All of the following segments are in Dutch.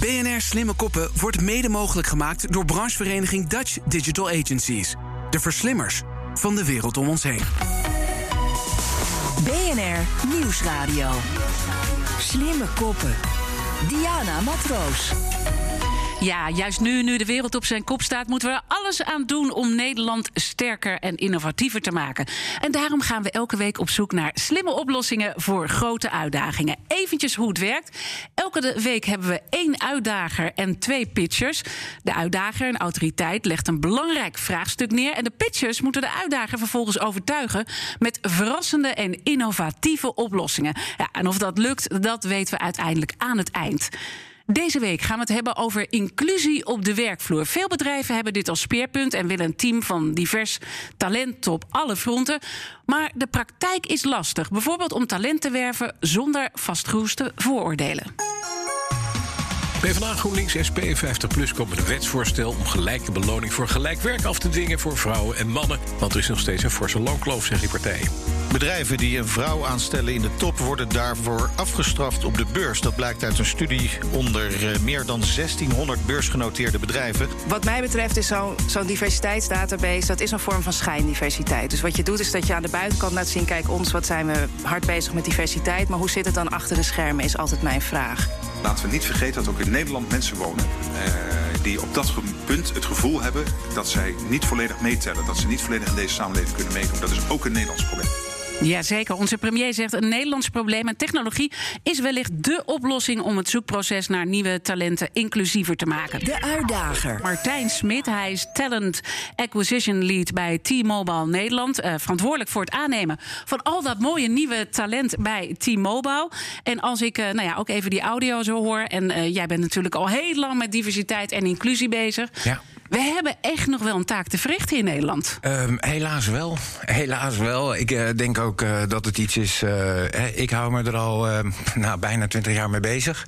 BNR Slimme Koppen wordt mede mogelijk gemaakt door branchevereniging Dutch Digital Agencies. De verslimmers van de wereld om ons heen. BNR Nieuwsradio. Slimme Koppen. Diana Matroos. Ja, juist nu, nu de wereld op zijn kop staat, moeten we er alles aan doen om Nederland sterker en innovatiever te maken. En daarom gaan we elke week op zoek naar slimme oplossingen voor grote uitdagingen. Eventjes hoe het werkt. Elke week hebben we één uitdager en twee pitchers. De uitdager, een autoriteit, legt een belangrijk vraagstuk neer. En de pitchers moeten de uitdager vervolgens overtuigen met verrassende en innovatieve oplossingen. Ja, en of dat lukt, dat weten we uiteindelijk aan het eind. Deze week gaan we het hebben over inclusie op de werkvloer. Veel bedrijven hebben dit als speerpunt en willen een team van divers talent op alle fronten. Maar de praktijk is lastig. Bijvoorbeeld om talent te werven zonder vastgeroeste vooroordelen. PvdA, GroenLinks, SP en 50PLUS komen met een wetsvoorstel... om gelijke beloning voor gelijk werk af te dwingen voor vrouwen en mannen. Want er is nog steeds een forse loonkloof, zeggen die partijen. Bedrijven die een vrouw aanstellen in de top worden daarvoor afgestraft op de beurs. Dat blijkt uit een studie onder eh, meer dan 1600 beursgenoteerde bedrijven. Wat mij betreft is zo'n zo'n diversiteitsdatabase dat is een vorm van schijndiversiteit. Dus wat je doet is dat je aan de buitenkant laat zien: kijk, ons, wat zijn we hard bezig met diversiteit. Maar hoe zit het dan achter de schermen, is altijd mijn vraag. Laten we niet vergeten dat ook in Nederland mensen wonen. eh, die op dat punt het gevoel hebben dat zij niet volledig meetellen. Dat ze niet volledig in deze samenleving kunnen meedoen. Dat is ook een Nederlands probleem. Jazeker, onze premier zegt een Nederlands probleem. En technologie is wellicht dé oplossing om het zoekproces naar nieuwe talenten inclusiever te maken. De uitdager. Martijn Smit, hij is Talent Acquisition Lead bij T-Mobile Nederland. eh, verantwoordelijk voor het aannemen van al dat mooie nieuwe talent bij T-Mobile. En als ik eh, nou ja, ook even die audio zo hoor. En eh, jij bent natuurlijk al heel lang met diversiteit en inclusie bezig. Ja. We hebben echt nog wel een taak te verrichten in Nederland. Ehm, helaas wel. Helaas wel. Ik eh, denk ook eh, dat het iets is. eh, ik hou me er al nou, bijna twintig jaar mee bezig.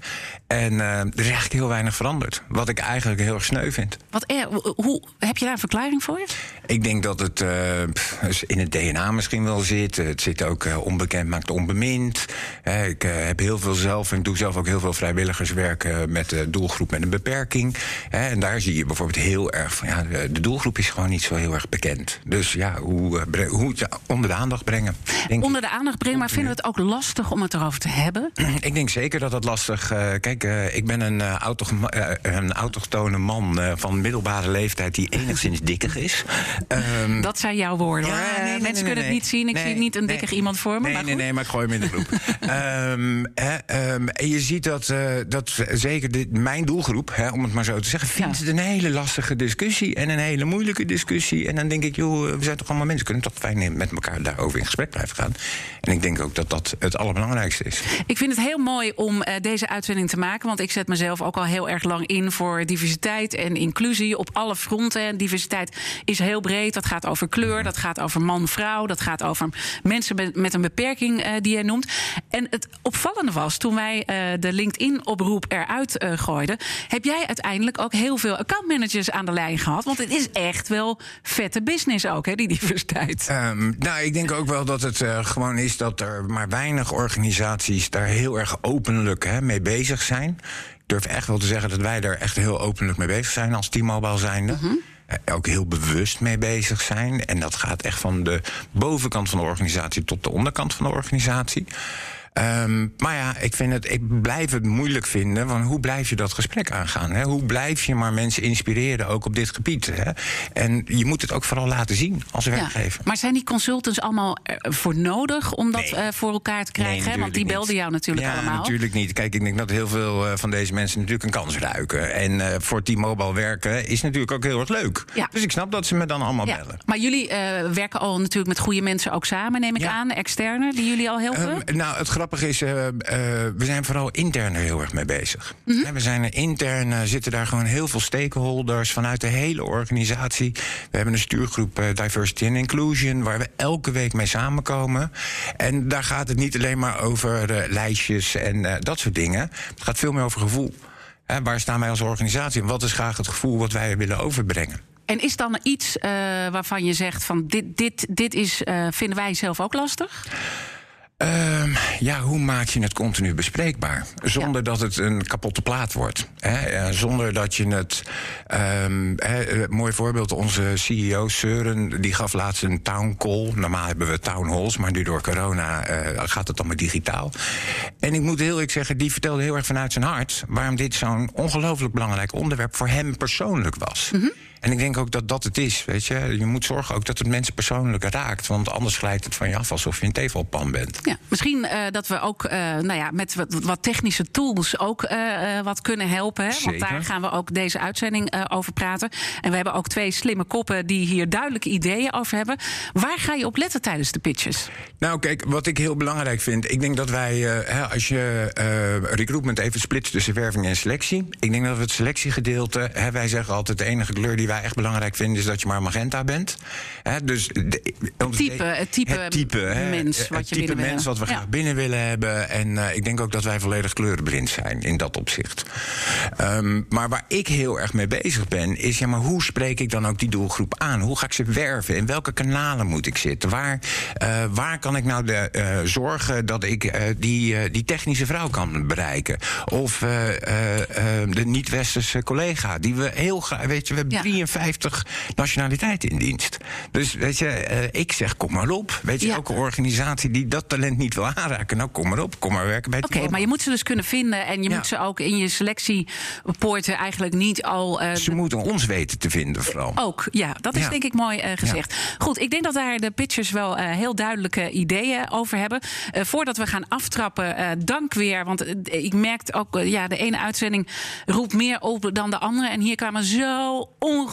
En eh, er is eigenlijk heel weinig veranderd. Wat ik eigenlijk heel erg sneu vind. Wat er, hoe, heb je daar een verklaring voor? Ik denk dat het eh, in het DNA misschien wel zit. Het zit ook eh, onbekend maakt onbemind. Eh, ik eh, heb heel veel zelf en doe zelf ook heel veel vrijwilligerswerk eh, met de doelgroep met een beperking. Hè, en daar zie je bijvoorbeeld heel erg van ja, de, doelgroep is gewoon niet zo heel erg bekend. Dus ja, hoe, eh, hoe het onder de aandacht brengen. Denk Onder de aandacht brengen, maar vinden we het ook lastig om het erover te hebben? ik denk zeker dat dat lastig. eh, kijk, eh, ik ben een, eh, een autochtone man van middelbare leeftijd die enigszins dikkig is. Ehm, Dat zijn jouw woorden Ja, hoor. Nee, nee, Mensen nee, kunnen het niet zien. Ik zie niet een dikkig iemand voor me. Nee, maar nee, nee, maar ik gooi hem in de groep. Ehm, ehm, en je ziet dat, dat zeker dit, mijn doelgroep, om het maar zo te zeggen, vindt het een hele lastige discussie en een hele moeilijke discussie. En dan denk ik, joh, we zijn toch allemaal mensen, kunnen toch fijn met elkaar daarover in gesprek blijven gaan. En ik denk ook dat dat het allerbelangrijkste is. Ik vind het heel mooi om deze uitzending te maken. Want ik zet mezelf ook al heel erg lang in voor diversiteit en inclusie op alle fronten. En diversiteit is heel breed. Dat gaat over kleur, dat gaat over man-vrouw, dat gaat over mensen met- een beperking eh, die jij noemt. En het opvallende was toen wij eh, de LinkedIn-oproep eruit eh, gooiden, heb jij uiteindelijk ook heel veel accountmanagers aan de lijn gehad. Want het is echt wel vette business ook, hè, die diversiteit. Ehm, nou, ik denk ook wel dat het gewoon is dat er maar weinig organisaties daar heel erg openlijk hè, mee bezig zijn. Ik durf echt wel te zeggen dat wij daar echt heel openlijk mee bezig zijn als T-Mobile zijnde. Eh, Ook heel bewust mee bezig zijn. En dat gaat echt van de bovenkant van de organisatie tot de onderkant van de organisatie. Ehm, maar ja, ik, vind het, ik blijf het moeilijk vinden. Van hoe blijf je dat gesprek aangaan? Hè? Hoe blijf je maar mensen inspireren, ook op dit gebied? Hè? En je moet het ook vooral laten zien als werkgever. Maar zijn die consultants allemaal voor nodig om dat eh, voor elkaar te krijgen? hè? Want die belden jou natuurlijk ja, allemaal. natuurlijk niet. Kijk, ik denk dat heel veel eh, van deze mensen natuurlijk een kans ruiken. En eh, voor T-Mobile werken is natuurlijk ook heel erg leuk. Ja. Dus ik snap dat ze me dan allemaal Ja, bellen. Maar jullie eh, werken al natuurlijk met goede mensen ook samen, neem ik aan. Externe, die jullie al helpen? Ehm, nou, het grappige is, eh, eh, we zijn vooral intern er heel erg mee bezig. Mhm. We zijn er intern, eh, zitten daar gewoon heel veel stakeholders vanuit de hele organisatie. We hebben een stuurgroep Diversity and Inclusion, waar we elke week mee samenkomen. En daar gaat het niet alleen maar over lijstjes en dat soort dingen. Het gaat veel meer over gevoel. Hè, waar staan wij als organisatie en wat is graag het gevoel wat wij willen overbrengen? En is dan iets waarvan je zegt van dit, dit, dit is, vinden wij zelf ook lastig? Ehm, ja, hoe maak je het continu bespreekbaar? Zonder dat het een kapotte plaat wordt. Hè? Eh, zonder dat je het. Um, hè, mooi voorbeeld, onze CEO Søren, die gaf laatst een town call. Normaal hebben we town halls, maar nu door corona uh, gaat het allemaal digitaal. En ik moet heel eerlijk zeggen, die vertelde heel erg vanuit zijn hart waarom dit zo'n ongelooflijk belangrijk onderwerp voor hem persoonlijk was. Mm -hmm. En ik denk ook dat dat het is. Weet je? je moet zorgen ook dat het mensen persoonlijk raakt. Want anders glijdt het van je af alsof je een tevelpan bent. Ja, misschien uh, dat we ook uh, nou ja, met wat, wat, technische tools ook uh, wat kunnen helpen. Hè? Want daar gaan we ook deze uitzending over praten. En we hebben ook twee slimme koppen die hier duidelijke ideeën over hebben. Waar ga je op letten tijdens de pitches? Nou, kijk, wat ik heel belangrijk vind. Ik denk dat wij, hè, als je recruitment even splitst tussen werving en selectie. Ik denk dat we het selectiegedeelte. Hè, wij zeggen altijd de enige kleur die wij echt belangrijk vinden is dat je maar magenta bent. He, dus de, het type, het type, het type mens wat het je type mens wat we ja. graag binnen willen hebben. En uh, ik denk ook dat wij volledig kleurenblind zijn in dat opzicht. Um, maar waar ik heel erg mee bezig ben, is ja, maar hoe spreek ik dan ook die doelgroep aan? Hoe ga ik ze werven? In welke kanalen moet ik zitten? Waar, uh, waar kan ik nou de, uh, zorgen dat ik die, die technische vrouw kan bereiken? Of de niet-westerse collega, die we heel graag, weet je, we hebben ja. 53 nationaliteiten in dienst. Dus weet je, uh, ik zeg kom maar op. Weet je, ja. elke organisatie die dat talent niet wil aanraken, nou kom maar op, kom maar werken bij het Oké, okay, maar je moet ze dus kunnen vinden en je ja. moet ze ook in je selectiepoorten eigenlijk niet al. Uh, ze moeten ons weten te vinden, vooral. Ook, ja, dat is denk ik mooi uh, gezegd. Goed, ik denk dat daar de pitchers wel heel duidelijke ideeën over hebben. voordat we gaan aftrappen, dank weer, want ik merk ook, ja, de ene uitzending roept meer op dan de andere. En hier kwamen zo ongelooflijk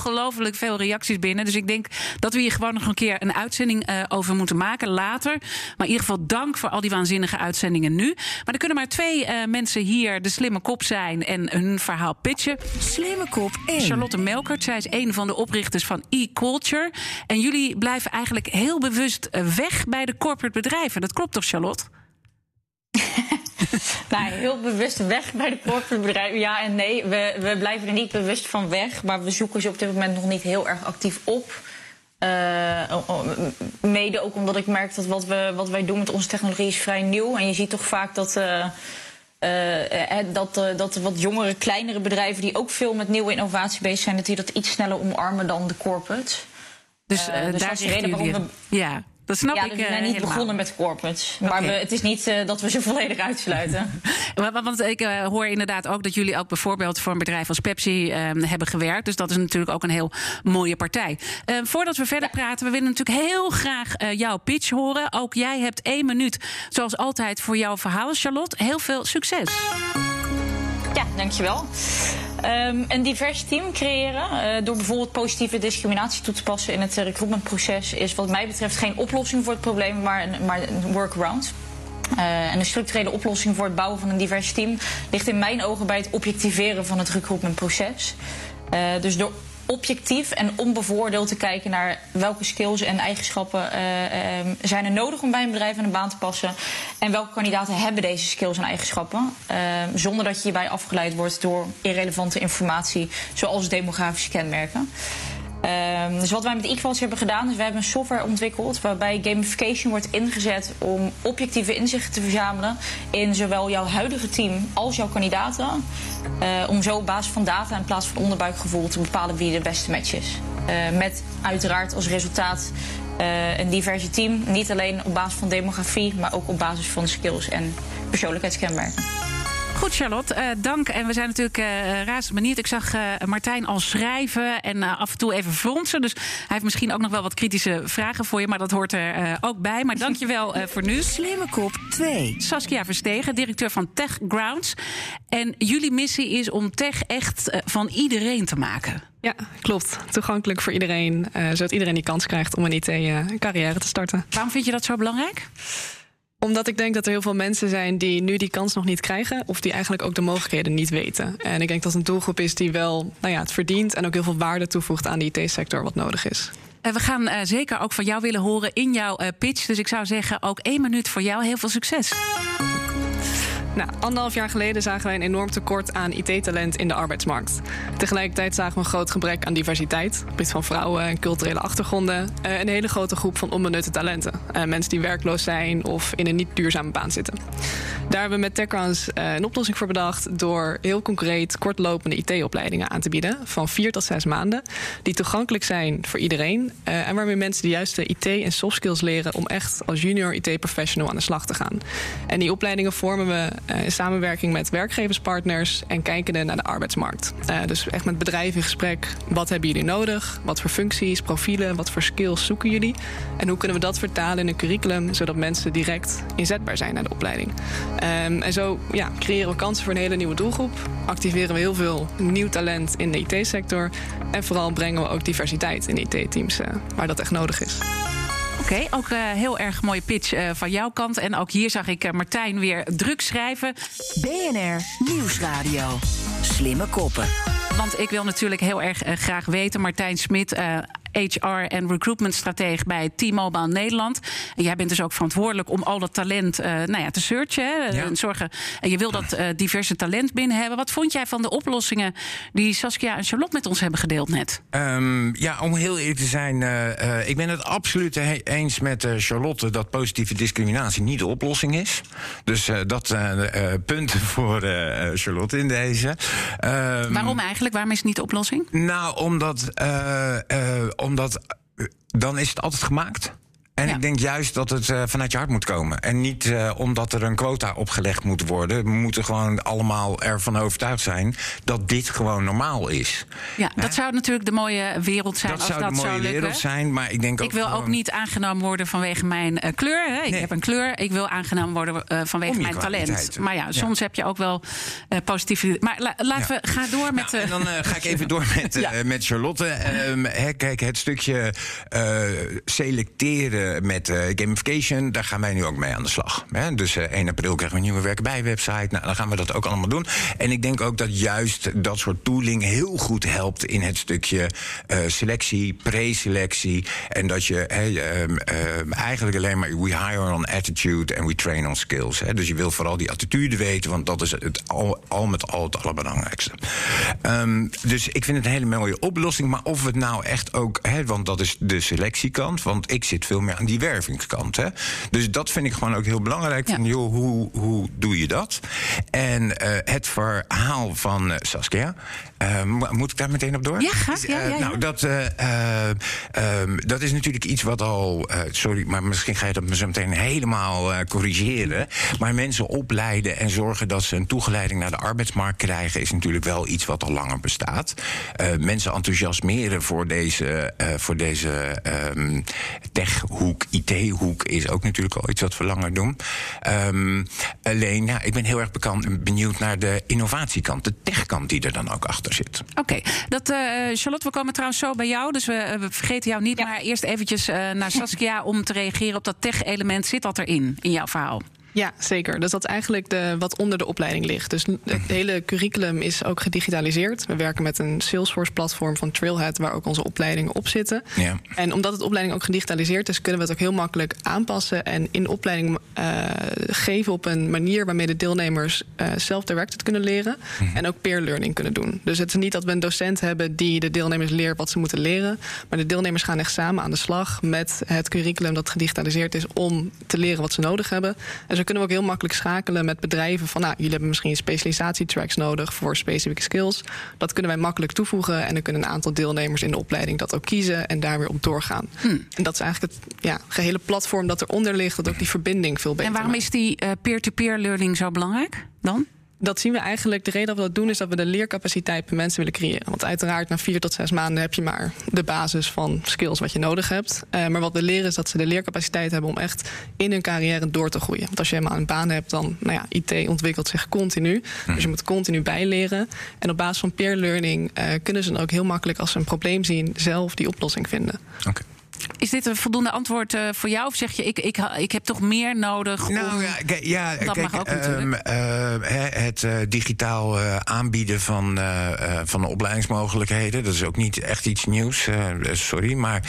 veel reacties binnen. Dus ik denk dat we hier gewoon nog een keer een uitzending uh, over moeten maken later. Maar in ieder geval dank voor al die waanzinnige uitzendingen nu. Maar er kunnen maar twee uh, mensen hier de slimme kop zijn en hun verhaal pitchen. Slimme kop 1. Charlotte Melkert, zij is een van de oprichters van e-culture. En jullie blijven eigenlijk heel bewust weg bij de corporate bedrijven. Dat klopt toch, Charlotte? nou, heel bewust weg bij de corporate bedrijven. Ja en nee, we, we blijven er niet bewust van weg. Maar we zoeken ze op dit moment nog niet heel erg actief op. Uh, mede ook omdat ik merk dat wat, we, wat wij doen met onze technologie is vrij nieuw. En je ziet toch vaak dat. Uh, uh, dat, dat de wat jongere, kleinere bedrijven die ook veel met nieuwe innovatie bezig zijn, dat die dat iets sneller omarmen dan de corporates. Dus, uh, dus daar is de reden waarom we. Ja. Dat snap ja, ik. Dus we zijn uh, niet helemaal. begonnen met corporates. Maar we, het is niet uh, dat we ze volledig uitsluiten. Want ik uh, hoor inderdaad ook dat jullie ook bijvoorbeeld voor een bedrijf als Pepsi hebben gewerkt. Dus dat is natuurlijk ook een heel mooie partij. voordat we verder ja. praten, we willen natuurlijk heel graag jouw pitch horen. Ook jij hebt één minuut, zoals altijd, voor jouw verhaal, Charlotte. Heel veel succes. Ja, dankjewel. Um, een divers team creëren uh, door bijvoorbeeld positieve discriminatie toe te passen in het recruitmentproces is wat mij betreft geen oplossing voor het probleem, maar een, maar een workaround. Uh, en een structurele oplossing voor het bouwen van een divers team ligt in mijn ogen bij het objectiveren van het recruitmentproces. dus door objectief en onbevoordeeld te kijken naar welke skills en eigenschappen uh, um, zijn er nodig om bij een bedrijf en een baan te passen. En welke kandidaten hebben deze skills en eigenschappen. Uh, zonder dat je hierbij afgeleid wordt door irrelevante informatie, zoals demografische kenmerken. Um, dus wat wij met Equals hebben gedaan, is we hebben een software ontwikkeld waarbij gamification wordt ingezet om objectieve inzichten te verzamelen in zowel jouw huidige team als jouw kandidaten. Uh, om zo op basis van data in plaats van onderbuikgevoel te bepalen wie de beste match is. Uh, met uiteraard als resultaat uh, een diverse team. Niet alleen op basis van demografie, maar ook op basis van skills en persoonlijkheidskenmerken. Goed, Charlotte, uh, dank. En we zijn natuurlijk uh, razend benieuwd. Ik zag uh, Martijn al schrijven en af en toe even fronsen. Dus hij heeft misschien ook nog wel wat kritische vragen voor je. Maar dat hoort er ook bij. Maar dank je wel voor nu. Slimme kop 2. Saskia Verstegen, directeur van Tech Grounds. En jullie missie is om tech echt van iedereen te maken. Ja, klopt. Toegankelijk voor iedereen. zodat iedereen die kans krijgt om een IT-carrière te starten. Waarom vind je dat zo belangrijk? Omdat ik denk dat er heel veel mensen zijn die nu die kans nog niet krijgen. Of die eigenlijk ook de mogelijkheden niet weten. En ik denk dat het een doelgroep is die wel nou ja, het verdient. En ook heel veel waarde toevoegt aan de IT-sector wat nodig is. En we gaan uh, zeker ook van jou willen horen in jouw uh, pitch. Dus ik zou zeggen, ook één minuut voor jou. Heel veel succes. Nou, anderhalf jaar geleden zagen wij een enorm tekort aan IT-talent in de arbeidsmarkt. Tegelijkertijd zagen we een groot gebrek aan diversiteit. Op van vrouwen en culturele achtergronden. Uh, een hele grote groep van onbenutte talenten. Uh, mensen die werkloos zijn of in een niet duurzame baan zitten. Daar hebben we met TechCrunch uh, een oplossing voor bedacht... door heel concreet kortlopende IT-opleidingen aan te bieden... van vier tot zes maanden, die toegankelijk zijn voor iedereen... en waarmee mensen de juiste IT- en soft skills leren... om echt als junior IT-professional aan de slag te gaan. En die opleidingen vormen we in samenwerking met werkgeverspartners en kijkende naar de arbeidsmarkt. Uh, dus echt met bedrijven in gesprek. Wat hebben jullie nodig? Wat voor functies, profielen, wat voor skills zoeken jullie? En hoe kunnen we dat vertalen in een curriculum zodat mensen direct inzetbaar zijn naar de opleiding? Um, en zo ja, creëren we kansen voor een hele nieuwe doelgroep. Activeren we heel veel nieuw talent in de IT-sector. En vooral brengen we ook diversiteit in IT-teams uh, waar dat echt nodig is. Oké, okay, ook uh, heel erg mooie pitch uh, van jouw kant. En ook hier zag ik uh, Martijn weer druk schrijven. BNR Nieuwsradio. Slimme koppen. Want ik wil natuurlijk heel erg graag weten, Martijn Smit. HR en recruitment stratege bij T-Mobile Nederland. En jij bent dus ook verantwoordelijk om al dat talent uh, nou ja, te searchen. Hè, ja. En zorgen. En je wil dat uh, diverse talent binnen hebben. Wat vond jij van de oplossingen die Saskia en Charlotte met ons hebben gedeeld net? Um, ja, om heel eerlijk te zijn, uh, ik ben het absoluut eens met Charlotte dat positieve discriminatie niet de oplossing is. Dus dat punten voor Charlotte in deze. Um, Waarom eigenlijk? Waarom is het niet de oplossing? Nou, omdat omdat dan is het altijd gemaakt. En ja. ik denk juist dat het uh, vanuit je hart moet komen. En niet uh, omdat er een quota opgelegd moet worden. We moeten gewoon allemaal ervan overtuigd zijn dat dit gewoon normaal is. Ja, dat zou natuurlijk de mooie wereld zijn. Dat als zou dat de mooie zou wereld zijn, maar ik denk ook. Ik wil gewoon... ook niet aangenomen worden vanwege mijn uh, kleur. Hè. Ik Nee. heb een kleur. Ik wil aangenomen worden vanwege mijn talent. Maar ja, Ja. soms heb je ook wel positieve. Maar la- laten Ja. we gaan door met. Nou, en dan eh, ga ik even door met, eh, met Charlotte. Hè, kijk, het stukje eh, selecteren met eh, gamification, daar gaan wij nu ook mee aan de slag. Hè? Dus eh, 1 april krijgen we een nieuwe werken bij website. Nou, dan gaan we dat ook allemaal doen. En ik denk ook dat juist dat soort tooling heel goed helpt in het stukje eh, selectie, pre-selectie. En dat je ehm, ehm, eigenlijk alleen maar we hire on attitude en we train on skills. Hè? Dus je wil vooral die attitude weten, want dat is het al, met al het allerbelangrijkste. Ehm, dus ik vind het een hele mooie oplossing. Maar of het nou echt ook, hè, want dat is de selectiekant, want ik zit veel meer aan die wervingskant. Hè? Dus dat vind ik gewoon ook heel belangrijk. Van, joh, hoe, hoe doe je dat? En eh, het verhaal van eh, Saskia. eh, mo- moet ik daar meteen op door? Ja, graag. Ja, ja. Nou, dat, eh, eh, ehm, dat is natuurlijk iets wat al. sorry, maar misschien ga je dat me zo meteen helemaal corrigeren. Maar mensen opleiden en zorgen dat ze een toegeleiding naar de arbeidsmarkt krijgen, is natuurlijk wel iets wat al langer bestaat. Mensen enthousiasmeren voor deze, voor deze ehm, techhoek, IT-hoek, is ook natuurlijk al iets wat we langer doen. Ehm, alleen, ja, ik ben heel erg bekend, benieuwd naar de innovatiekant, de techkant die er dan ook achter zit. Oké, dat, eh, Charlotte, we komen trouwens zo bij jou. Dus we, eh, we vergeten jou niet. Maar eerst eventjes eh, naar Saskia om te reageren op dat tech-element. Zit dat erin, in jouw verhaal? Ja, zeker. Dus dat is eigenlijk de, wat onder de opleiding ligt. Dus het hele curriculum is ook gedigitaliseerd. We werken met een Salesforce-platform van Trailhead... waar ook onze opleidingen op zitten. Ja. En omdat het opleiding ook gedigitaliseerd is... kunnen we het ook heel makkelijk aanpassen... en in de opleiding eh, geven op een manier... waarmee de deelnemers eh, self-directed kunnen leren... en ook peer learning kunnen doen. Dus het is niet dat we een docent hebben... die de deelnemers leert wat ze moeten leren... maar de deelnemers gaan echt samen aan de slag... met het curriculum dat gedigitaliseerd is... om te leren wat ze nodig hebben. En zo kunnen we ook heel makkelijk schakelen met bedrijven... van nou, jullie hebben misschien specialisatietracks nodig... voor specifieke skills. Dat kunnen wij makkelijk toevoegen... en dan kunnen een aantal deelnemers in de opleiding dat ook kiezen... en daar weer op doorgaan. En dat is eigenlijk het ja, gehele platform dat eronder ligt... dat ook die verbinding veel beter En waarom maakt. is die eh, peer-to-peer learning zo belangrijk dan? Dat zien we eigenlijk. De reden dat we dat doen is dat we de leercapaciteit per mensen willen creëren. Want uiteraard na vier tot zes maanden heb je maar de basis van skills wat je nodig hebt. Eh, maar wat we leren is dat ze de leercapaciteit hebben om echt in hun carrière door te groeien. Want als je helemaal een baan hebt, dan nou ja, IT ontwikkelt zich continu. Dus je moet continu bijleren. En op basis van peer learning eh, kunnen ze dan ook heel makkelijk als ze een probleem zien zelf die oplossing vinden. Oké. Is dit een voldoende antwoord uh, voor jou? Of zeg je, ik, ik, ik heb toch meer nodig? Nou om... ja, kijk, ja, dat kijk, mag ook um, natuurlijk. uh, het uh, digitaal aanbieden van, van opleidingsmogelijkheden, dat is ook niet echt iets nieuws, sorry. Maar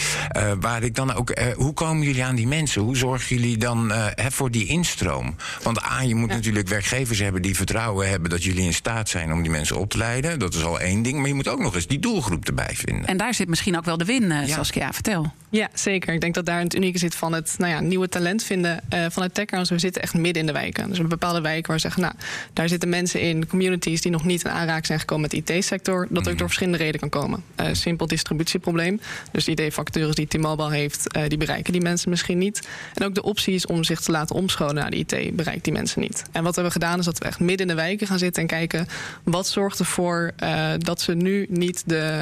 waar ik dan ook, hoe komen jullie aan die mensen? Hoe zorgen jullie dan voor die instroom? Want A, je moet ja. natuurlijk werkgevers hebben die vertrouwen hebben dat jullie in staat zijn om die mensen op te leiden. Dat is al één ding. Maar je moet ook nog eens die doelgroep erbij vinden. En daar zit misschien ook wel de win, ja. Saskia. Vertel. Ja, zeker. Ik denk dat daar het unieke zit van het nou ja, nieuwe talent vinden uh, vanuit TechCrowns. We zitten echt midden in de wijken. Dus een bepaalde wijken waar we zeggen, nou, daar zitten mensen in, communities die nog niet in aanraking zijn gekomen met de IT-sector. Dat ook door verschillende redenen kan komen. Uh, simpel distributieprobleem. Dus die ID-vacatures die T-Mobile heeft, uh, die bereiken die mensen misschien niet. En ook de opties om zich te laten omscholen naar de IT bereikt die mensen niet. En wat we hebben gedaan is dat we echt midden in de wijken gaan zitten en kijken wat zorgt ervoor dat ze nu niet de,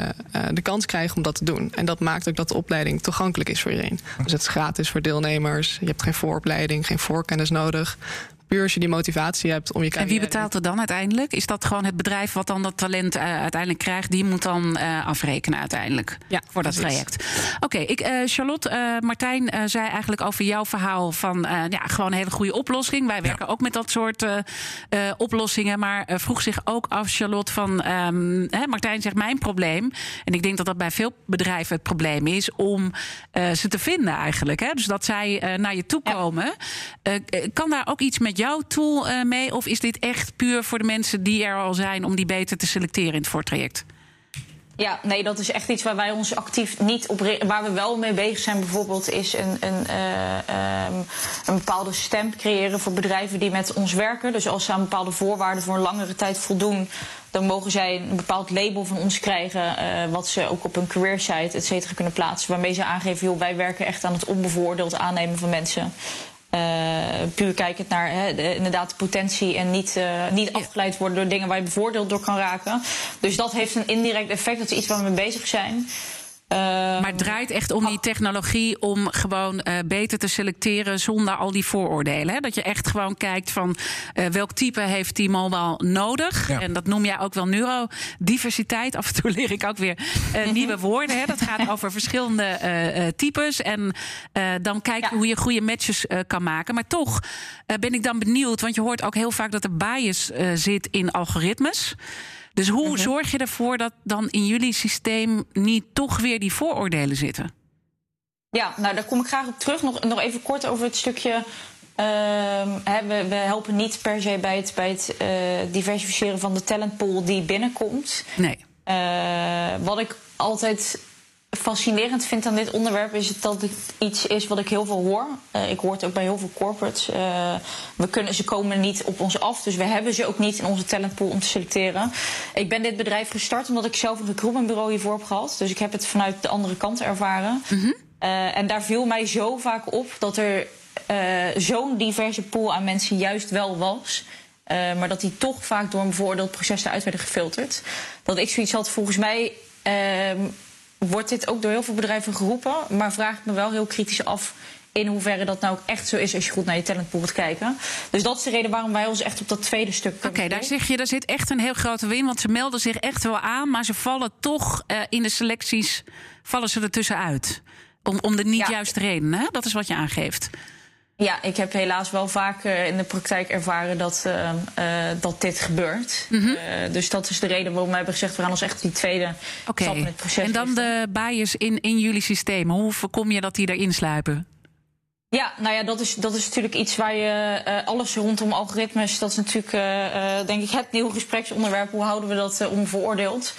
de kans krijgen om dat te doen. En dat maakt ook dat de opleiding toegankelijk is voor iedereen. Dus het is gratis voor deelnemers. Je hebt geen vooropleiding, geen voorkennis nodig. Puur als je die motivatie hebt om je En wie betaalt er dan uiteindelijk? Is dat gewoon het bedrijf wat dan dat talent uh, uiteindelijk krijgt? Die moet dan uh, afrekenen uiteindelijk ja, voor dat precies. traject. Oké, okay, ik, uh, Charlotte, Martijn zei eigenlijk over jouw verhaal van ja, gewoon een hele goede oplossing. Wij werken ja. ook met dat soort oplossingen. Maar vroeg zich ook af, Charlotte, van um, hè, Martijn zegt mijn probleem. En ik denk dat dat bij veel bedrijven het probleem is om ze te vinden eigenlijk. Hè? Dus dat zij naar je toe komen. Ja. kan daar ook iets met jouw tool uh, mee? Of is dit echt puur voor de mensen die er al zijn om die beter te selecteren in het voortraject? Ja, nee, dat is echt iets waar wij ons actief niet op. Waar we wel mee bezig zijn, bijvoorbeeld, is een, een, uh, um, een bepaalde stamp creëren voor bedrijven die met ons werken. Dus als ze aan bepaalde voorwaarden voor een langere tijd voldoen, dan mogen zij een bepaald label van ons krijgen, uh, wat ze ook op hun career site, et kunnen plaatsen. Waarmee ze aangeven, joh, wij werken echt aan het onbevoordeeld aannemen van mensen. Uh, puur kijkend naar he, de, inderdaad de potentie en niet, uh, niet afgeleid worden door dingen waar je bevoordeeld door kan raken. Dus dat heeft een indirect effect. Dat is iets waar we mee bezig zijn. Uh, maar het draait echt om die technologie om gewoon uh, beter te selecteren zonder al die vooroordelen. Hè? Dat je echt gewoon kijkt van uh, welk type heeft die mobile nodig. Ja. En dat noem jij ook wel neurodiversiteit. Af en toe leer ik ook weer nieuwe woorden. Hè? Dat gaat over verschillende types. En dan kijk je ja. hoe je goede matches kan maken. Maar toch ben ik dan benieuwd, want je hoort ook heel vaak dat er bias zit in algoritmes. Dus hoe Mhm. uh -huh. zorg je ervoor dat dan in jullie systeem niet toch weer die vooroordelen zitten? Ja, nou daar kom ik graag op terug. Nog, nog even kort over het stukje. Uh, hè, we, we, helpen niet per se bij het, bij het uh, diversificeren van de talentpool die binnenkomt. Nee. Uh, wat ik altijd fascinerend vind aan dit onderwerp is het dat het iets is wat ik heel veel hoor. Uh, ik hoor het ook bij heel veel corporates. Uh, we kunnen, ze komen niet op ons af, dus we hebben ze ook niet in onze talentpool om te selecteren. Ik ben dit bedrijf gestart omdat ik zelf een recruitmentbureau hiervoor heb gehad. Dus ik heb het vanuit de andere kant ervaren. Mm -hmm. uh, en daar viel mij zo vaak op dat er zo'n diverse pool aan mensen juist wel was. Maar dat die toch vaak door een bevoordeeld proces eruit werden gefilterd. Dat ik zoiets had, volgens mij uh, wordt dit ook door heel veel bedrijven geroepen. Maar vraag ik me wel heel kritisch af in hoeverre dat nou ook echt zo is als je goed naar je talentpool gaat kijken. Dus dat is de reden waarom wij ons echt op dat tweede stuk. Oké, okay, daar zeg je, daar zit echt een heel grote win. Want ze melden zich echt wel aan, maar ze vallen toch uh, in de selecties vallen ze er tussenuit. Om, om de niet ja. juiste reden. Hè? Dat is wat je aangeeft. Ja, ik heb helaas wel vaak uh, in de praktijk ervaren dat, uh, uh, dat dit gebeurt. Mm -hmm. dus dat is de reden waarom we hebben gezegd... we gaan ons echt die tweede okay. stap in het proces En dan richten. de bias in, in jullie systeem. Hoe voorkom je dat die erin sluipen? Ja, nou ja, dat is, dat is natuurlijk iets waar je uh, alles rondom algoritmes. Dat is natuurlijk, uh, denk ik, het nieuwe gespreksonderwerp. Hoe houden we dat uh, onveroordeeld?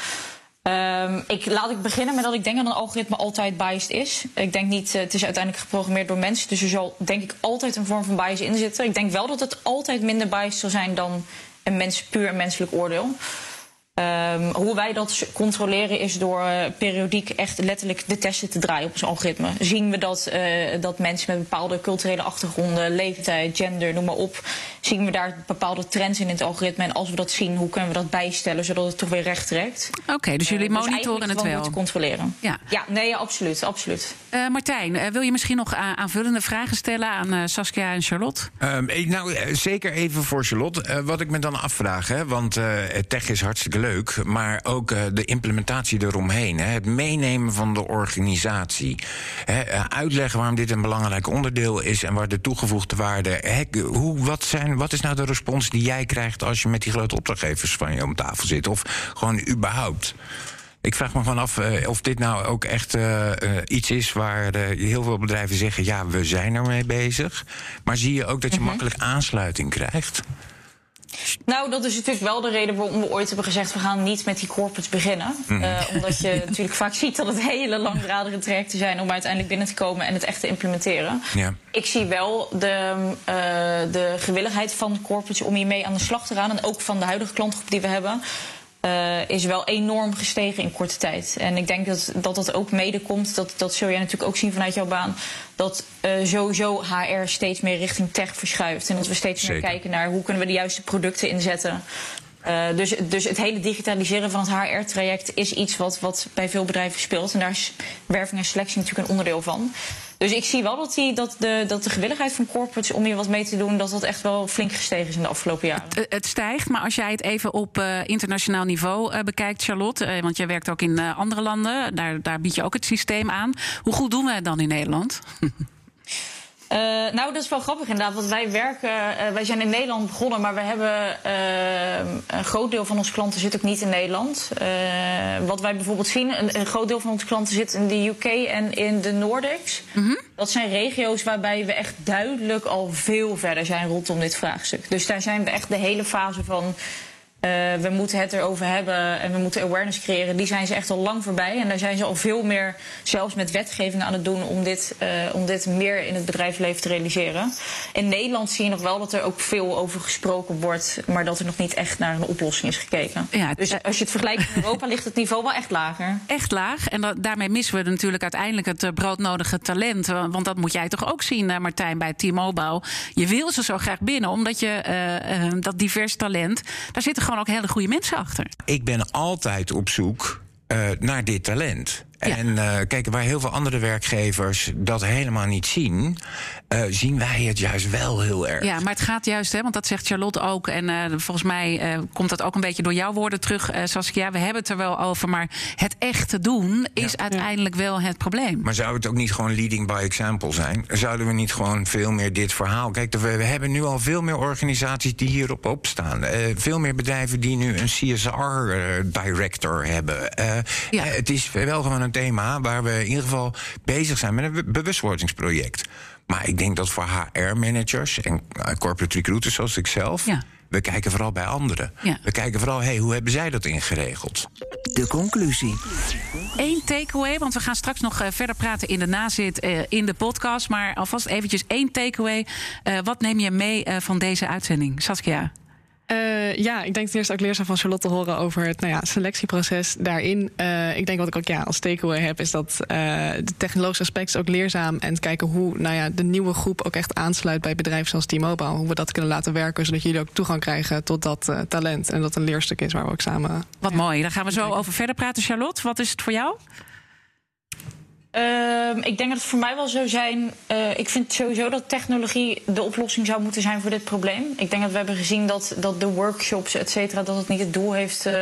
Um, ik, laat ik beginnen met dat ik denk dat een algoritme altijd biased is. Ik denk niet, het is uiteindelijk geprogrammeerd door mensen. Dus er zal denk ik altijd een vorm van bias in zitten. Ik denk wel dat het altijd minder biased zal zijn dan een mens, puur een menselijk oordeel. Um, hoe wij dat controleren is door uh, periodiek echt letterlijk de testen te draaien op ons algoritme. Zien we dat, uh, dat mensen met bepaalde culturele achtergronden, leeftijd, gender, noem maar op, zien we daar bepaalde trends in het algoritme. En als we dat zien, hoe kunnen we dat bijstellen zodat het toch weer recht trekt? Oké, okay, dus jullie uh, monitoren dus het wel? moeten controleren. Ja, ja nee, ja, absoluut. absoluut. Martijn, wil je misschien nog aanvullende vragen stellen aan Saskia en Charlotte? Um, nou, zeker even voor Charlotte. wat ik me dan afvraag, hè, want tech is hartstikke leuk. Leuk, maar ook uh, de implementatie eromheen. Hè. Het meenemen van de organisatie. Hè, uh, uitleggen waarom dit een belangrijk onderdeel is en waar de toegevoegde waarde. Hè, hoe, wat, zijn, wat is nou de respons die jij krijgt als je met die grote opdrachtgevers van je om tafel zit? Of gewoon überhaupt? Ik vraag me gewoon af uh, of dit nou ook echt uh, uh, iets is waar heel veel bedrijven zeggen: ja, we zijn ermee bezig. Maar zie je ook dat je Mhm. makkelijk aansluiting krijgt? Nou, dat is natuurlijk wel de reden waarom we ooit hebben gezegd... we gaan niet met die corporates beginnen. Mhm. Uh, omdat je natuurlijk vaak ziet dat het hele langdradige trajecten zijn... om uiteindelijk binnen te komen en het echt te implementeren. Ja. Ik zie wel de, uh, de gewilligheid van corporates om hiermee aan de slag te gaan... en ook van de huidige klantgroep die we hebben... Uh, is wel enorm gestegen in korte tijd. En ik denk dat dat, dat ook mede komt, dat, dat zul jij natuurlijk ook zien vanuit jouw baan, dat uh, sowieso HR steeds meer richting tech verschuift. En dat we steeds Zeker. meer kijken naar hoe kunnen we de juiste producten inzetten. Uh, dus, dus het hele digitaliseren van het HR-traject is iets wat, wat bij veel bedrijven speelt. En daar is werving en selectie natuurlijk een onderdeel van. Dus ik zie wel dat, die, dat, de, dat de gewilligheid van corporates om hier wat mee te doen, dat dat echt wel flink gestegen is in de afgelopen jaren. Het, stijgt, maar als jij het even op uh, internationaal niveau uh, bekijkt, Charlotte, uh, want jij werkt ook in andere landen, daar, daar bied je ook het systeem aan. Hoe goed doen we het dan in Nederland? Uh, nou, dat is wel grappig inderdaad. Want wij werken, uh, wij zijn in Nederland begonnen, maar we hebben uh, een groot deel van onze klanten zit ook niet in Nederland. wat wij bijvoorbeeld zien, een, een, groot deel van onze klanten zit in de UK en in de Nordics. Mhm. Mm -hmm. Dat zijn regio's waarbij we echt duidelijk al veel verder zijn rondom dit vraagstuk. Dus daar zijn we echt de hele fase van. Uh, we moeten het erover hebben en we moeten awareness creëren. Die zijn ze echt al lang voorbij. En daar zijn ze al veel meer, zelfs met wetgeving, aan het doen om dit, uh, om dit meer in het bedrijfsleven te realiseren. In Nederland zie je nog wel dat er ook veel over gesproken wordt, maar dat er nog niet echt naar een oplossing is gekeken. Ja, dus als je het vergelijkt met Europa, ligt het niveau wel echt lager. Echt laag. En dat, daarmee missen we natuurlijk uiteindelijk het uh, broodnodige talent. Want dat moet jij toch ook zien, Martijn, bij T-Mobile. Je wil ze zo graag binnen, omdat je dat divers talent, daar zitten gewoon ook hele goede mensen achter. Ik ben altijd op zoek uh, naar dit talent. Ja. En uh, kijk, waar heel veel andere werkgevers dat helemaal niet zien, uh, zien wij het juist wel heel erg. Ja, maar het gaat juist, hè, want dat zegt Charlotte ook. En uh, volgens mij komt dat ook een beetje door jouw woorden terug, Saskia. We hebben het er wel over, maar het echte doen is ja. uiteindelijk wel het probleem. Maar zou het ook niet gewoon leading by example zijn? Zouden we niet gewoon veel meer dit verhaal. Kijk, we, hebben nu al veel meer organisaties die hierop opstaan. veel meer bedrijven die nu een CSR-director hebben. ja. het is wel gewoon een thema waar we in ieder geval bezig zijn met een bewustwordingsproject. Maar ik denk dat voor HR-managers en corporate recruiters zoals ik zelf. Ja. We kijken vooral bij anderen. Ja. We kijken vooral, hey, hoe hebben zij dat ingeregeld? De conclusie. Eén takeaway, want we gaan straks nog uh, verder praten in de nazit uh, in de podcast. Maar alvast eventjes één takeaway. Uh, wat neem je mee van deze uitzending, Saskia? Uh, ja, ik denk ten eerste ook leerzaam van Charlotte te horen over het nou ja, selectieproces daarin. Uh, ik denk wat ik ook ja, als takeaway heb, is dat uh, de technologische aspect is ook leerzaam. En kijken hoe nou ja, de nieuwe groep ook echt aansluit bij bedrijven zoals T-Mobile. Hoe we dat kunnen laten werken, zodat jullie ook toegang krijgen tot dat talent. En dat een leerstuk is waar we ook samen. Wat ja, mooi, daar gaan we zo over verder praten. Charlotte, wat is het voor jou? Uh, ik denk dat het voor mij wel zou zijn. Uh, ik vind sowieso dat technologie de oplossing zou moeten zijn voor dit probleem. Ik denk dat we hebben gezien dat, dat de workshops, et cetera, dat het niet het doel heeft uh,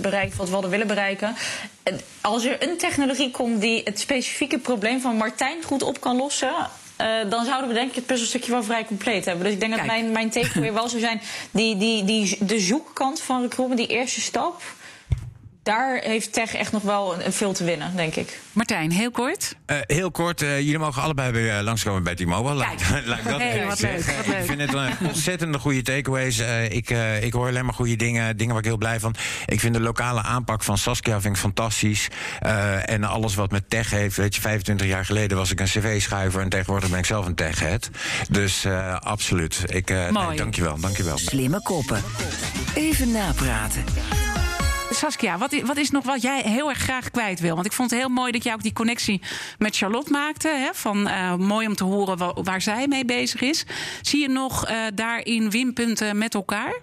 bereikt wat we hadden willen bereiken. En als er een technologie komt die het specifieke probleem van Martijn goed op kan lossen. Uh, dan zouden we denk ik het puzzelstukje wel vrij compleet hebben. Dus ik denk Kijk. dat mijn, mijn takeaway wel zou zijn... Die, die, die, de zoekkant van recruitment, die eerste stap daar heeft tech echt nog wel een, veel te winnen, denk ik. Martijn, heel kort. Uh, heel kort, uh, jullie mogen allebei weer uh, langskomen bij T-Mobile. Laat, laat dat hey, wat leuk, wat leuk. Ik vind het een ontzettende goede takeaways. ik, ik hoor alleen maar goede dingen, dingen waar ik heel blij van. Ik vind de lokale aanpak van Saskia vind ik fantastisch. en alles wat met tech heeft. Weet je, 25 jaar geleden was ik een cv-schuiver... en tegenwoordig ben ik zelf een tech-head. Dus absoluut. Ik, Mooi. Nee, dankjewel, dankjewel. Slimme koppen. Even napraten. Saskia, wat is, wat is nog wat jij heel erg graag kwijt wil? Want ik vond het heel mooi dat jij ook die connectie met Charlotte maakte. Hè, van uh, mooi om te horen waar, zij mee bezig is. Zie je nog uh, daarin winpunten met elkaar?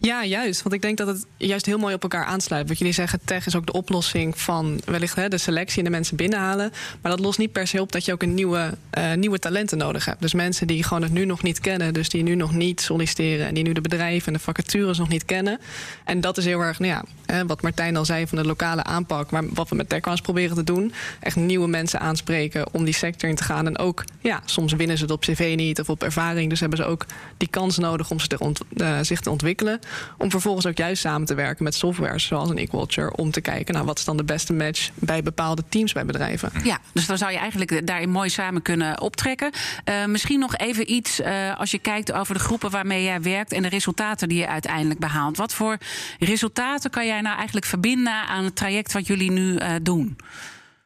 Ja, juist. Want ik denk dat het juist heel mooi op elkaar aansluit. Wat jullie zeggen, tech is ook de oplossing van wellicht hè, de selectie en de mensen binnenhalen. Maar dat lost niet per se op dat je ook een nieuwe, uh, nieuwe talenten nodig hebt. Dus mensen die gewoon het nu nog niet kennen, dus die nu nog niet solliciteren en die nu de bedrijven en de vacatures nog niet kennen. En dat is heel erg, nou ja, hè, wat Martijn al zei van de lokale aanpak, maar wat we met TechWans proberen te doen. Echt nieuwe mensen aanspreken om die sector in te gaan. En ook, ja, soms winnen ze het op cv niet of op ervaring. Dus hebben ze ook die kans nodig om te uh, zich te ontwikkelen. Om vervolgens ook juist samen te werken met software zoals een Equalture. Om te kijken naar wat is dan de beste match bij bepaalde teams bij bedrijven. Ja, dus dan zou je eigenlijk daarin mooi samen kunnen optrekken. Uh, misschien nog even iets uh, als je kijkt over de groepen waarmee jij werkt en de resultaten die je uiteindelijk behaalt. Wat voor resultaten kan jij nou eigenlijk verbinden aan het traject wat jullie nu doen?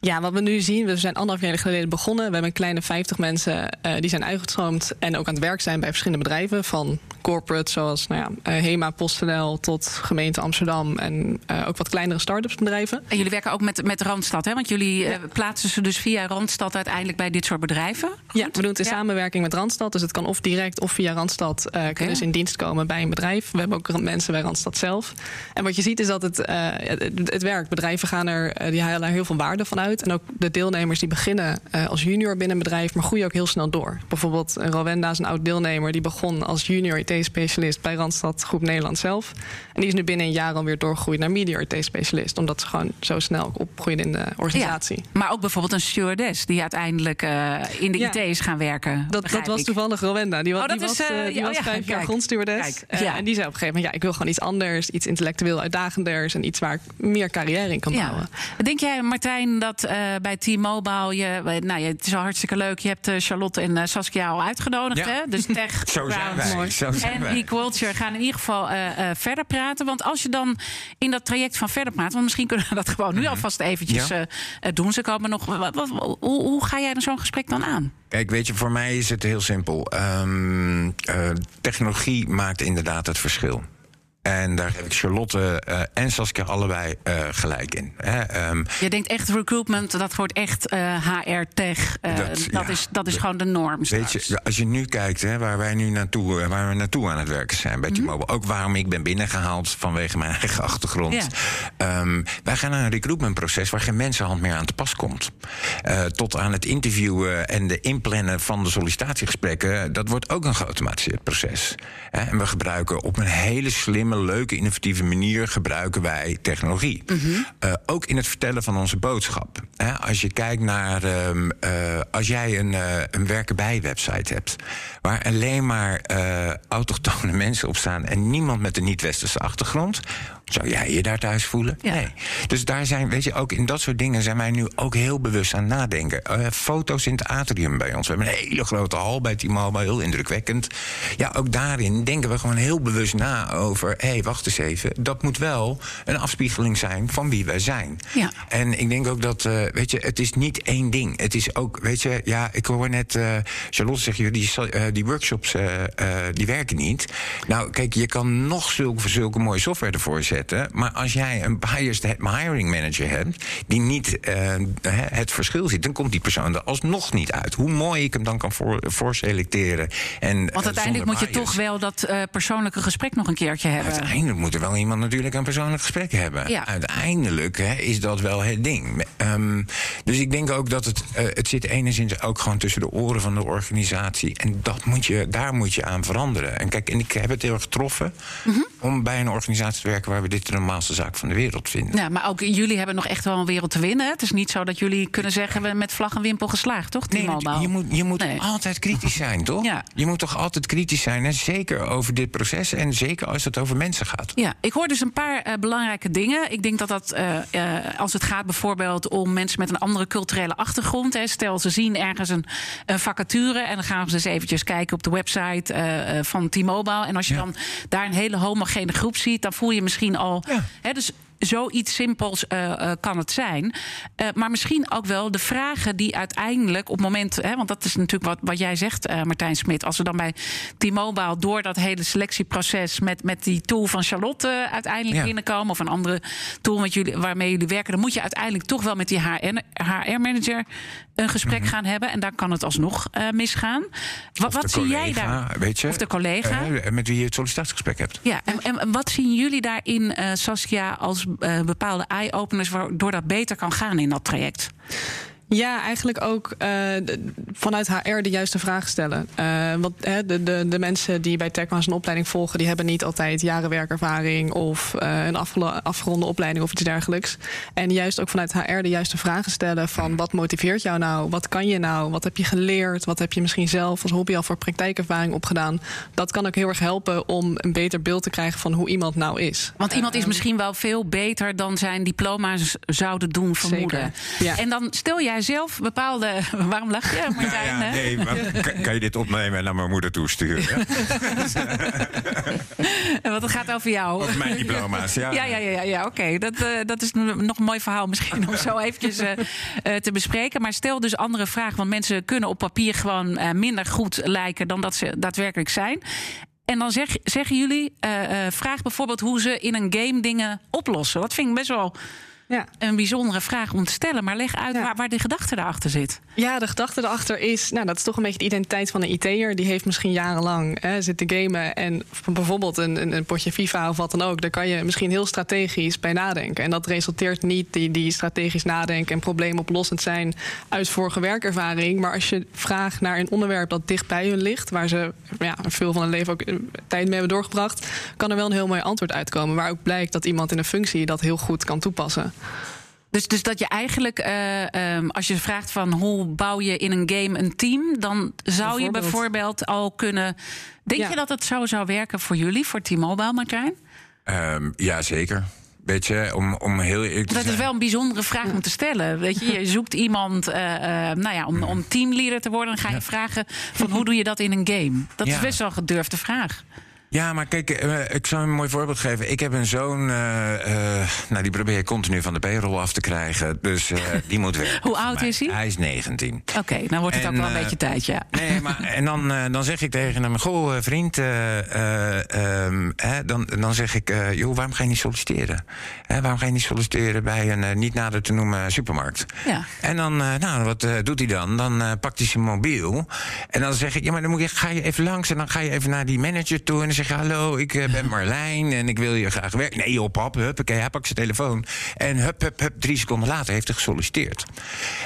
Ja, wat we nu zien, we zijn anderhalf jaar geleden begonnen. We hebben een kleine 50 mensen uh, die zijn uitgestroomd en ook aan het werk zijn bij verschillende bedrijven. Van corporate zoals nou ja, uh, HEMA, PostNL tot gemeente Amsterdam en uh, ook wat kleinere start-ups bedrijven. En jullie werken ook met, met Randstad, hè? want jullie ja. plaatsen ze dus via Randstad uiteindelijk bij dit soort bedrijven? Goed? Ja, we doen het in ja. samenwerking met Randstad. Dus het kan of direct of via Randstad kunnen ze in dienst komen bij een bedrijf. We hebben ook mensen bij Randstad zelf. En wat je ziet is dat het, het, het werkt. Bedrijven gaan er, die halen er heel veel waarde van uit. En ook de deelnemers die beginnen uh, als junior binnen een bedrijf, maar groeien ook heel snel door. Bijvoorbeeld Rowenda is een oud deelnemer die begon als junior IT-specialist bij Randstad Groep Nederland zelf. En die is nu binnen een jaar alweer doorgegroeid naar media IT-specialist, omdat ze gewoon zo snel opgroeien in de organisatie. Ja, maar ook bijvoorbeeld een stewardess die uiteindelijk uh, in de ja, IT is gaan werken. Dat, dat was toevallig Rowenda. Die was, oh, is, was, uh, die oh, was vijf jaar kijk. grondstewardess. En die zei op een gegeven moment, ja, ik wil gewoon iets anders, iets intellectueel uitdagenders en iets waar ik meer carrière in kan bouwen. Denk jij, Martijn, dat uh, bij T-Mobile, je, nou, het is al hartstikke leuk. Je hebt uh, Charlotte en Saskia al uitgenodigd. Ja. Hè? Dus tech, Zo zijn wij. Mooi. Zo zijn en wij. Equalture gaan in ieder geval uh, verder praten. Want als je dan in dat traject van verder praat, want misschien kunnen we dat gewoon nu alvast eventjes Ja. doen. Ze komen nog. Wat, wat, hoe, hoe ga jij dan zo'n gesprek dan aan? Kijk, weet je, voor mij is het heel simpel. Um, uh, technologie maakt inderdaad het verschil. En daar heb ik Charlotte uh, en Saskia allebei uh, gelijk in. Hè? Um, je denkt echt recruitment, dat wordt echt uh, HR, tech. dat, dat, ja, is, dat is gewoon de norm. Weet je, als je nu kijkt hè, waar wij nu naartoe, waar we naartoe aan het werken zijn bij T-Mobile. Mm -hmm. Ook waarom ik ben binnengehaald vanwege mijn eigen achtergrond. Um, wij gaan naar een recruitmentproces waar geen mensenhand meer aan te pas komt. Tot aan het interviewen en de inplannen van de sollicitatiegesprekken. Dat wordt ook een geautomatiseerd proces. Hè? En we gebruiken op een hele slimme leuke, innovatieve manier gebruiken wij technologie. Mm -hmm. uh, ook in het vertellen van onze boodschap. He, als je kijkt naar. Um, uh, als jij een, uh, een werken bij website hebt. waar alleen maar autochtone mensen op staan. en niemand met een niet-westerse achtergrond. Zou jij je daar thuis voelen? Ja. Nee. Dus daar zijn, weet je, ook in dat soort dingen zijn wij nu ook heel bewust aan het nadenken. Uh, foto's in het atrium bij ons. We hebben een hele grote hal bij T-Mobile, heel indrukwekkend. Ja, ook daarin denken we gewoon heel bewust na over... hé, hey, wacht eens even, dat moet wel een afspiegeling zijn van wie wij zijn. Ja. En ik denk ook dat, uh, weet je, het is niet één ding. Het is ook, weet je, ja, ik hoor net uh, Charlotte zeggen... die, die workshops, die werken niet. Nou, kijk, je kan nog zulke, zulke mooie software ervoor zetten... Maar als jij een biased hiring manager hebt die niet uh, het verschil ziet, dan komt die persoon er alsnog niet uit. Hoe mooi ik hem dan kan voor, voorselecteren. En, Want uiteindelijk moet je toch wel dat uh, persoonlijke gesprek nog een keertje hebben. Uiteindelijk moet er wel iemand natuurlijk een persoonlijk gesprek hebben. Ja. Uiteindelijk hè, is dat wel het ding. Um, dus ik denk ook dat het, uh, het zit enigszins ook gewoon tussen de oren van de organisatie. En dat moet je, daar moet je aan veranderen. En kijk, en ik heb het heel erg getroffen mm -hmm. om bij een organisatie te werken waar we dit de normaalste zaak van de wereld vinden. Ja, maar ook jullie hebben nog echt wel een wereld te winnen. Het is niet zo dat jullie kunnen zeggen... we met vlag en wimpel geslaagd, toch? Nee, je moet, je moet nee. altijd kritisch zijn, toch? Ja. Je moet toch altijd kritisch zijn, en zeker over dit proces... en zeker als het over mensen gaat. Ja, ik hoor dus een paar uh, belangrijke dingen. Ik denk dat dat, uh, uh, als het gaat bijvoorbeeld om mensen met een andere culturele achtergrond... Hè, stel, ze zien ergens een, een, vacature... en dan gaan ze eens eventjes kijken op de website van T-Mobile... en als je ja. dan daar een hele homogene groep ziet... dan voel je misschien al... Ja. Hè, dus zoiets simpels eh, eh, kan het zijn. Eh, maar misschien ook wel de vragen die uiteindelijk op het moment. Hè, want dat is natuurlijk wat, wat jij zegt, Martijn Smit. Als we dan bij T-Mobile door dat hele selectieproces met, met die tool van Charlotte uiteindelijk Ja. binnenkomen. of een andere tool met jullie, waarmee jullie werken. dan moet je uiteindelijk toch wel met die HR-manager een gesprek gaan hebben. En daar kan het alsnog misgaan. Wat, zie jij daar? Weet je, Of de collega? met wie je het sollicitatiegesprek hebt. Ja, en, en, wat zien jullie daarin, eh, Saskia, als bepaalde eye-openers waardoor dat beter kan gaan in dat traject? Ja, eigenlijk ook eh, vanuit HR de juiste vraag stellen. Eh, want hè, de, de, de mensen die bij Techma's een opleiding volgen, die hebben niet altijd jaren werkervaring of eh, een afgeronde opleiding of iets dergelijks. En juist ook vanuit HR de juiste vragen stellen van wat motiveert jou nou? Wat kan je nou? Wat heb je geleerd? Wat heb je misschien zelf als hobby al voor praktijkervaring opgedaan? Dat kan ook heel erg helpen om een beter beeld te krijgen van hoe iemand nou is. Want iemand is Ehm, misschien wel veel beter dan zijn diploma's zouden doen vermoeden. Zeker, ja. En dan stel jij zelf bepaalde. Waarom lach je, Martijn? nee, maar kan, je dit opnemen en naar mijn moeder toesturen? Want het gaat over jou. Over mijn diploma's, ja. Ja, ja, ja, ja, oké. Dat, eh, dat is nog een mooi verhaal misschien om zo eventjes eh, eh, te bespreken. Maar stel dus andere vragen. Want mensen kunnen op papier gewoon minder goed lijken dan dat ze daadwerkelijk zijn. En dan zeg, zeggen jullie, vraag bijvoorbeeld hoe ze in een game dingen oplossen. Dat vind ik best wel Ja. een bijzondere vraag om te stellen. Maar leg uit Ja. waar, waar de gedachte daarachter zit. Ja, de gedachte erachter is, nou, dat is toch een beetje de identiteit van een IT'er. Die heeft misschien jarenlang hè, zitten gamen en bijvoorbeeld een, een, een potje FIFA of wat dan ook. Daar kan je misschien heel strategisch bij nadenken. En dat resulteert niet die, die strategisch nadenken en probleemoplossend zijn uit vorige werkervaring. Maar als je vraagt naar een onderwerp dat dicht bij hun ligt, waar ze ja, veel van hun leven ook eh, tijd mee hebben doorgebracht, kan er wel een heel mooi antwoord uitkomen. Waar ook blijkt dat iemand in een functie dat heel goed kan toepassen. Dus, dus dat je eigenlijk, eh, ehm, als je vraagt van hoe bouw je in een game een team, dan zou je Bijvoorbeeld. al kunnen. Denk Ja. je dat het zo zou werken voor jullie, voor T-Mobile, Martijn? Ehm, ja, zeker. Weet je, om, om heel eerlijk te Dat is wel een bijzondere vraag om te stellen. Weet je, je zoekt iemand, eh, eh, nou ja, om, om teamleader te worden, dan ga je vragen van hoe doe je dat in een game? Dat is best wel een gedurfde vraag. Ja, maar kijk, eh, ik zal een mooi voorbeeld geven. Ik heb een zoon, eh, eh, nou, die probeer je continu van de payroll af te krijgen. Dus die moet werken. Hoe oud is hij? Hij is 19. Oké, dan wordt het En, ook wel een beetje tijd, ja. Nee, maar en dan, dan zeg ik tegen hem: Goh, vriend, eh, eh, ehm, dan, dan zeg ik: Joh, waarom ga je niet solliciteren? Waarom ga je niet solliciteren bij een niet nader te noemen supermarkt? Ja. En dan, nou, wat doet hij dan? Dan pakt hij zijn mobiel. En dan zeg ik: Ja, maar dan moet je, ga je even langs. En dan ga je even naar die manager toe. En dan zeg je: Hallo, ik eh, ben Marlijn en ik wil je graag werken. Nee, joh, pap, huppakee, hij pakt zijn telefoon. En hup, hup, hup, drie seconden later heeft hij gesolliciteerd.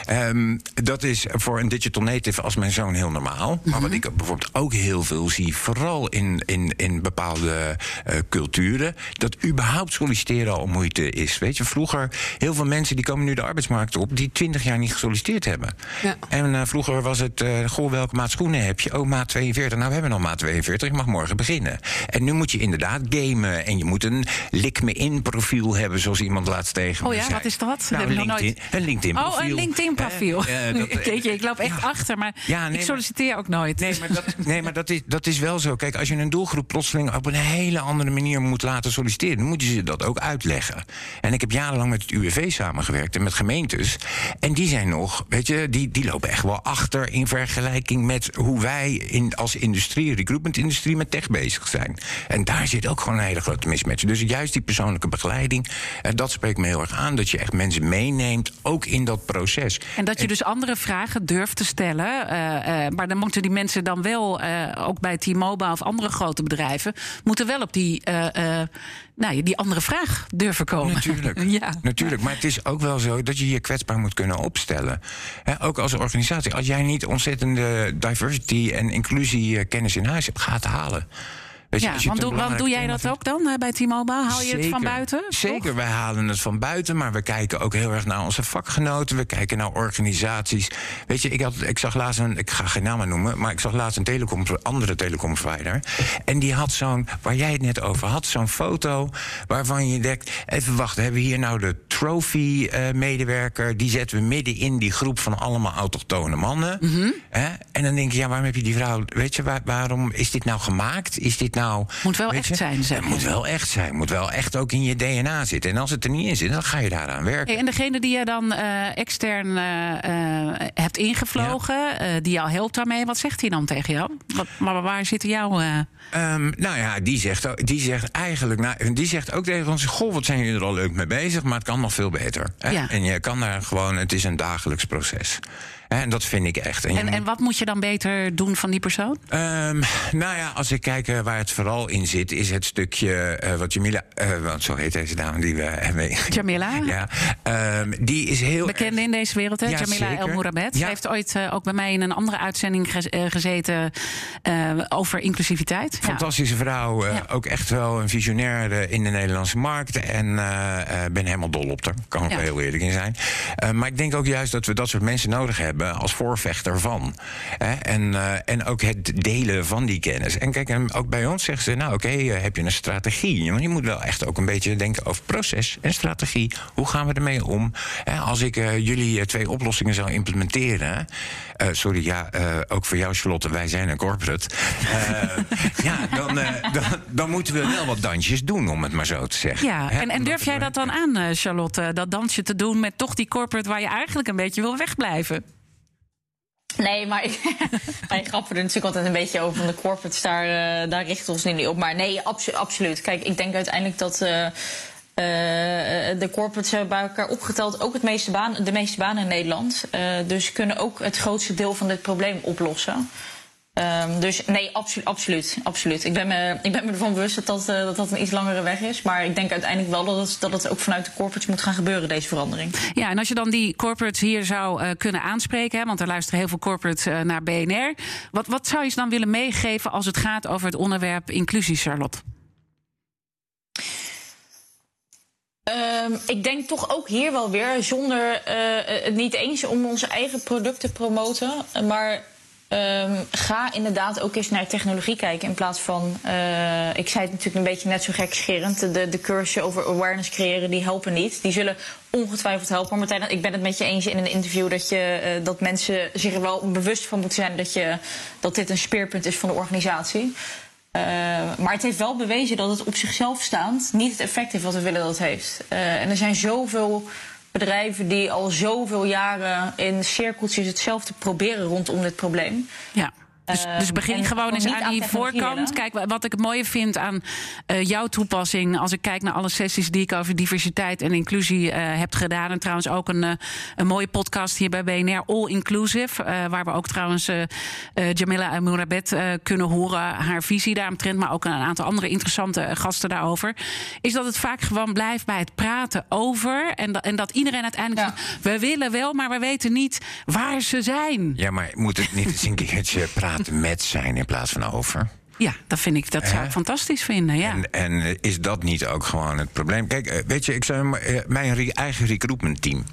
Ehm, dat is voor een digital native als mijn zoon heel normaal. Maar wat ik bijvoorbeeld ook heel veel zie, vooral in, in, in bepaalde eh, culturen, dat überhaupt solliciteren al moeite is. Weet je, vroeger, heel veel mensen die komen nu de arbeidsmarkt op, die twintig jaar niet gesolliciteerd hebben. Ja. En eh, vroeger was het, goh, welke maat schoenen heb je? Oh, maat 42. Nou, we hebben nog maat 42, ik mag morgen beginnen. En nu moet je inderdaad gamen en je moet een lik-me-in profiel hebben, zoals iemand laatst tegen Oh ja, zei. wat is dat? Nou, nog nooit- LinkedIn, een LinkedIn profiel. Oh, een LinkedIn-profiel. Eh, dat- Weet je, ik loop echt Ja. achter, maar Ja, nee, ik solliciteer ook nooit. Nee, maar, dat, nee, maar dat, is, dat is wel zo. Kijk, als je een doelgroep plotseling op een hele andere manier moet laten solliciteren, dan moet je ze dat ook uitleggen. En ik heb jarenlang met het UWV samengewerkt en met gemeentes. En die zijn nog, weet je, die, die lopen echt wel achter in vergelijking met hoe wij in, als industrie, recruitment-industrie, met tech bezig zijn. En daar zit ook gewoon een hele grote mismatch. Dus juist die persoonlijke begeleiding, en dat spreekt me heel erg aan. Dat je echt mensen meeneemt, ook in dat proces. En dat je dus andere vragen durft te stellen. eh, eh, maar dan moeten die mensen dan wel, eh, ook bij T-Mobile of andere grote bedrijven, moeten wel op die, eh, eh, nou, ja, die andere vraag durven komen. Natuurlijk. ja. Natuurlijk. Maar het is ook wel zo dat je je kwetsbaar moet kunnen opstellen. Ook als organisatie. Als jij niet ontzettende diversity en inclusie eh, kennis in huis hebt, ga het halen. Weet Ja, je want doe, want doe jij dat ook dan eh, bij T-Mobile? Haal je het van buiten? toch? Zeker, wij halen het van buiten, maar we kijken ook heel erg naar onze vakgenoten. We kijken naar organisaties. Weet je, ik, had, ik zag laatst een, ik ga geen namen noemen, maar ik zag laatst een telecom, andere telecomprovider. En die had zo'n, waar jij het net over had, zo'n foto waarvan je denkt: even wachten, hebben we hier nou de trophy-medewerker. die zetten we midden in die groep van allemaal autochtone mannen. Mhm. Hè? En dan denk je, ja, waarom heb je die vrouw. Weet je, waar- waarom is dit nou gemaakt? Is dit nou. Moet wel echt je? zijn, zeg Het moet wel echt zijn. Moet wel echt ook in je DNA zitten. En als het er niet in zit, dan ga je daaraan werken. Hey, en degene die je dan eh, extern eh, eh, hebt ingevlogen, die jou helpt daarmee, wat zegt hij dan tegen jou? Wat, maar waar zitten jouw. eh, Ehm, nou ja, die zegt, die zegt eigenlijk, nou, die zegt ook tegen ons: Goh, wat zijn jullie er al leuk mee bezig, maar het kan nog veel beter. Hè? Ja. En je kan daar gewoon, het is een dagelijks proces. En dat vind ik echt. en, en wat moet je dan beter doen van die persoon? Ehm, nou ja, als ik kijk eh, waar het vooral in zit, is het stukje eh, wat Jamila, eh, want zo heet deze dame die we hebben. Jamila? Ja, ehm, die is heel. Bekende in deze wereld, hè? Ja, Jamila zeker. El Mourabet. Ze Ja. heeft ooit ook bij mij in een andere uitzending gez- gezeten over inclusiviteit. Ja. Fantastische vrouw, ook echt wel een visionair in de Nederlandse markt. En ben helemaal dol op haar, kan ik heel eerlijk in zijn. Maar ik denk ook juist dat we dat soort mensen nodig hebben als voorvechter van. Hè? En, eh, en ook het delen van die kennis. En kijk, en ook bij ons zeggen ze, nou oké, eh, heb je een strategie? Je moet wel echt ook een beetje denken over proces en strategie. Hoe gaan we ermee om? Hè, als ik eh, jullie twee oplossingen zou implementeren... sorry, ja, ook voor jou Charlotte, wij zijn een corporate. Ja, dan, dan, dan moeten we wel wat dansjes doen, om het maar zo te zeggen. Ja, en, en durf jij dat dan aan, Charlotte? Dat dansje te doen met toch die corporate waar je eigenlijk een beetje wil wegblijven? Nee, maar ik, wij grappen er natuurlijk altijd een beetje over van de corporates. Daar, eh, daar richten we ons niet op. Maar nee, abso- absoluut. Kijk, ik denk uiteindelijk dat eh, eh, de corporates hebben bij elkaar opgeteld ook het meeste baan, de meeste banen in Nederland. Dus kunnen ook het grootste deel van dit probleem oplossen. Ehm, dus nee, absolu absoluut, absoluut. Ik ben, me, ik ben me ervan bewust dat dat, eh, dat dat een iets langere weg is. Maar ik denk uiteindelijk wel dat het, dat het ook vanuit de corporates moet gaan gebeuren, deze verandering. Ja, en als je dan die corporates hier zou eh, kunnen aanspreken, hè, want er luisteren heel veel corporates eh, naar BNR. Wat, wat zou je ze dan willen meegeven als het gaat over het onderwerp inclusie, Charlotte? Ehm, ik denk toch ook hier wel weer, zonder het niet eens om onze eigen producten te promoten, maar ehm, ga inderdaad ook eens naar technologie kijken in plaats van, eh, ik zei het natuurlijk een beetje net zo gekscherend, de, de cursussen over awareness creëren, die helpen niet. Die zullen ongetwijfeld helpen. Maar Martijn, ik ben het met je eens in een interview dat, je, eh, dat mensen zich er wel bewust van moeten zijn dat, je, dat dit een speerpunt is van de organisatie. Uh, maar het heeft wel bewezen dat het op zichzelf staand niet het effect heeft wat we willen dat het heeft. En er zijn zoveel bedrijven die al zoveel jaren in cirkeltjes hetzelfde proberen rondom dit probleem. Ja. Dus, dus begin gewoon eens aan aan die voorkant. Kijk, wa- wat ik het mooie vind aan eh, jouw toepassing... als ik kijk naar alle sessies die ik over diversiteit en inclusie eh, heb gedaan... en trouwens ook een, eh, een mooie podcast hier bij BNR, All Inclusive... eh, waar we ook trouwens Jamila Amourabet eh kunnen horen... haar visie daaromtrent, maar ook een aantal andere interessante gasten daarover... is dat het vaak gewoon blijft bij het praten over... en, dat- en dat iedereen uiteindelijk zegt... we willen wel, maar we weten niet waar ze zijn. Ja, maar moet het niet eens een keertje praten met zijn in plaats van over? Ja, dat vind ik, dat zou Hè? ik fantastisch vinden. Ja. En, en eh, is dat niet ook gewoon het probleem? Kijk, eh, weet je, ik zou eh, mijn re- eigen recruitment team.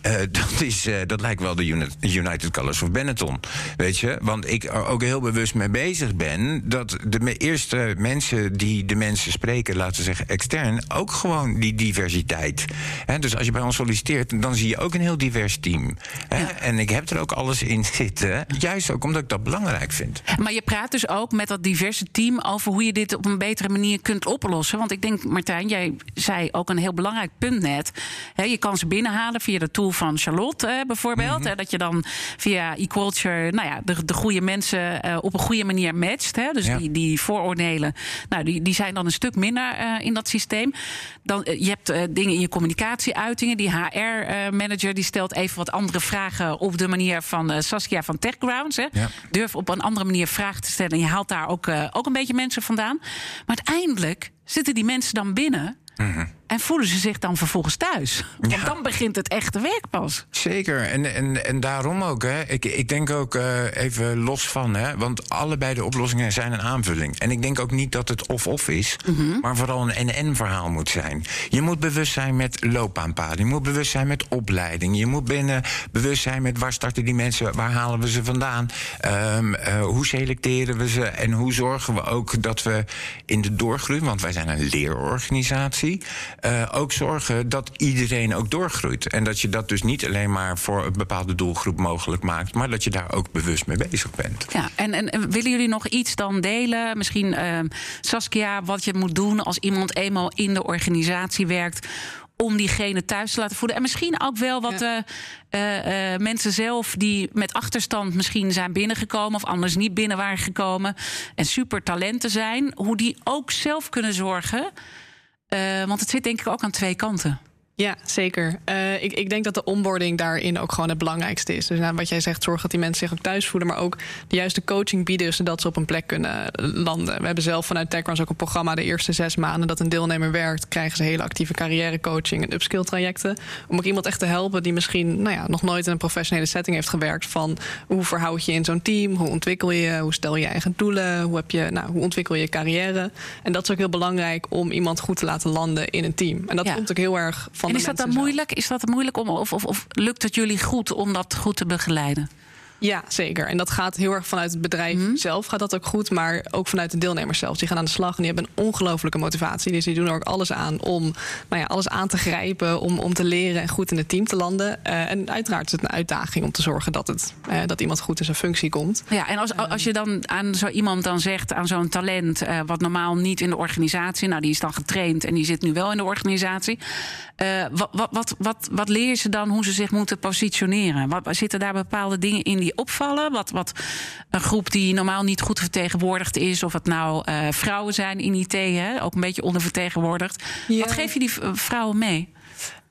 eh, dat, is, eh, dat lijkt wel de Uni- United Colors of Benetton. Weet je? Want ik er ook heel bewust mee bezig ben dat de me- eerste mensen die de mensen spreken, laten we zeggen extern, ook gewoon die diversiteit. Hè, dus als je bij ons solliciteert, dan zie je ook een heel divers team. Hè? En ik heb er ook alles in zitten. Juist ook omdat ik dat belangrijk vind. Maar je praat dus ook met dat diverse team over hoe je dit op een betere manier kunt oplossen. Want ik denk, Martijn, jij zei ook een heel belangrijk punt net. Je kan ze binnenhalen via de tool van Charlotte eh, bijvoorbeeld. Hè, dat je dan via eQualture nou ja, de, de goede mensen eh, op een goede manier matcht. Dus Ja. die, die vooroordelen, nou, die, die zijn dan een stuk minder eh, in dat systeem. Dan, eh, je hebt eh, dingen in je communicatieuitingen. Die HR-manager die stelt even wat andere vragen op de manier van eh, Saskia van TechGrounds. Hè. Ja. Durf op een andere manier vragen te stellen. En je haalt daar ook, eh, ook een beetje mensen vandaan. Maar uiteindelijk zitten die mensen dan binnen. En voelen ze zich dan vervolgens thuis. Want Ja. dan begint het echte werk pas. Zeker, en, en, en daarom ook. Hè. Ik, ik denk ook eh, even los van, hè, want allebei de oplossingen zijn een aanvulling. En ik denk ook niet dat het of-of is, maar vooral een en-en-verhaal moet zijn. Je moet bewust zijn met loopbaanpaden, je moet bewust zijn met opleiding, je moet binnen bewust zijn met waar starten die mensen, waar halen we ze vandaan, Ehm, eh, hoe selecteren we ze en hoe zorgen we ook dat we in de doorgroei, want wij zijn een leerorganisatie, eh, ook zorgen dat iedereen ook doorgroeit. En dat je dat dus niet alleen maar voor een bepaalde doelgroep mogelijk maakt, maar dat je daar ook bewust mee bezig bent. Ja, en, en, en willen jullie nog iets dan delen? Misschien ehm, Saskia, wat je moet doen als iemand eenmaal in de organisatie werkt om diegene thuis te laten voelen. En misschien ook wel wat de eh, eh, mensen zelf die met achterstand misschien zijn binnengekomen of anders niet binnen waren gekomen en super talenten zijn, hoe die ook zelf kunnen zorgen. Eh, want het zit denk ik ook aan twee kanten. Ja, zeker. Uh, ik, ik, denk dat de onboarding daarin ook gewoon het belangrijkste is. Dus nou, wat jij zegt, zorg dat die mensen zich ook thuis voelen, maar ook de juiste coaching bieden zodat ze op een plek kunnen landen. We hebben zelf vanuit TechRuns ook een programma de eerste zes maanden dat een deelnemer werkt, krijgen ze hele actieve carrièrecoaching en upskill trajecten. Om ook iemand echt te helpen die misschien nou ja, nog nooit in een professionele setting heeft gewerkt. Van hoe verhoud je in zo'n team? Hoe ontwikkel je? Hoe stel je eigen doelen? Hoe, heb je, nou, hoe ontwikkel je carrière? En dat is ook heel belangrijk om iemand goed te laten landen in een team. En dat ja. komt ook heel erg van en is dat dan moeilijk? Is dat moeilijk om, of, of, of lukt het jullie goed om dat goed te begeleiden? Ja, zeker. En dat gaat heel erg vanuit het bedrijf mm -hmm. zelf gaat dat ook goed, maar ook vanuit de deelnemers zelf. Die gaan aan de slag en die hebben een ongelofelijke motivatie. Dus die doen er ook alles aan om nou ja, alles aan te grijpen, om, om te leren en goed in het team te landen. Uh, en uiteraard is het een uitdaging om te zorgen dat, het, uh, dat iemand goed in zijn functie komt. Ja, en als, als je dan aan zo iemand dan zegt, aan zo'n talent, uh, wat normaal niet in de organisatie, nou die is dan getraind en die zit nu wel in de organisatie. wat, wat, wat, wat, wat leer je ze dan hoe ze zich moeten positioneren? Wat, zitten daar bepaalde dingen in die opvallen? Wat, wat een groep die normaal niet goed vertegenwoordigd is, of het nou uh, vrouwen zijn in IT, hè, ook een beetje ondervertegenwoordigd. Ja. Wat geef je die vrouwen mee?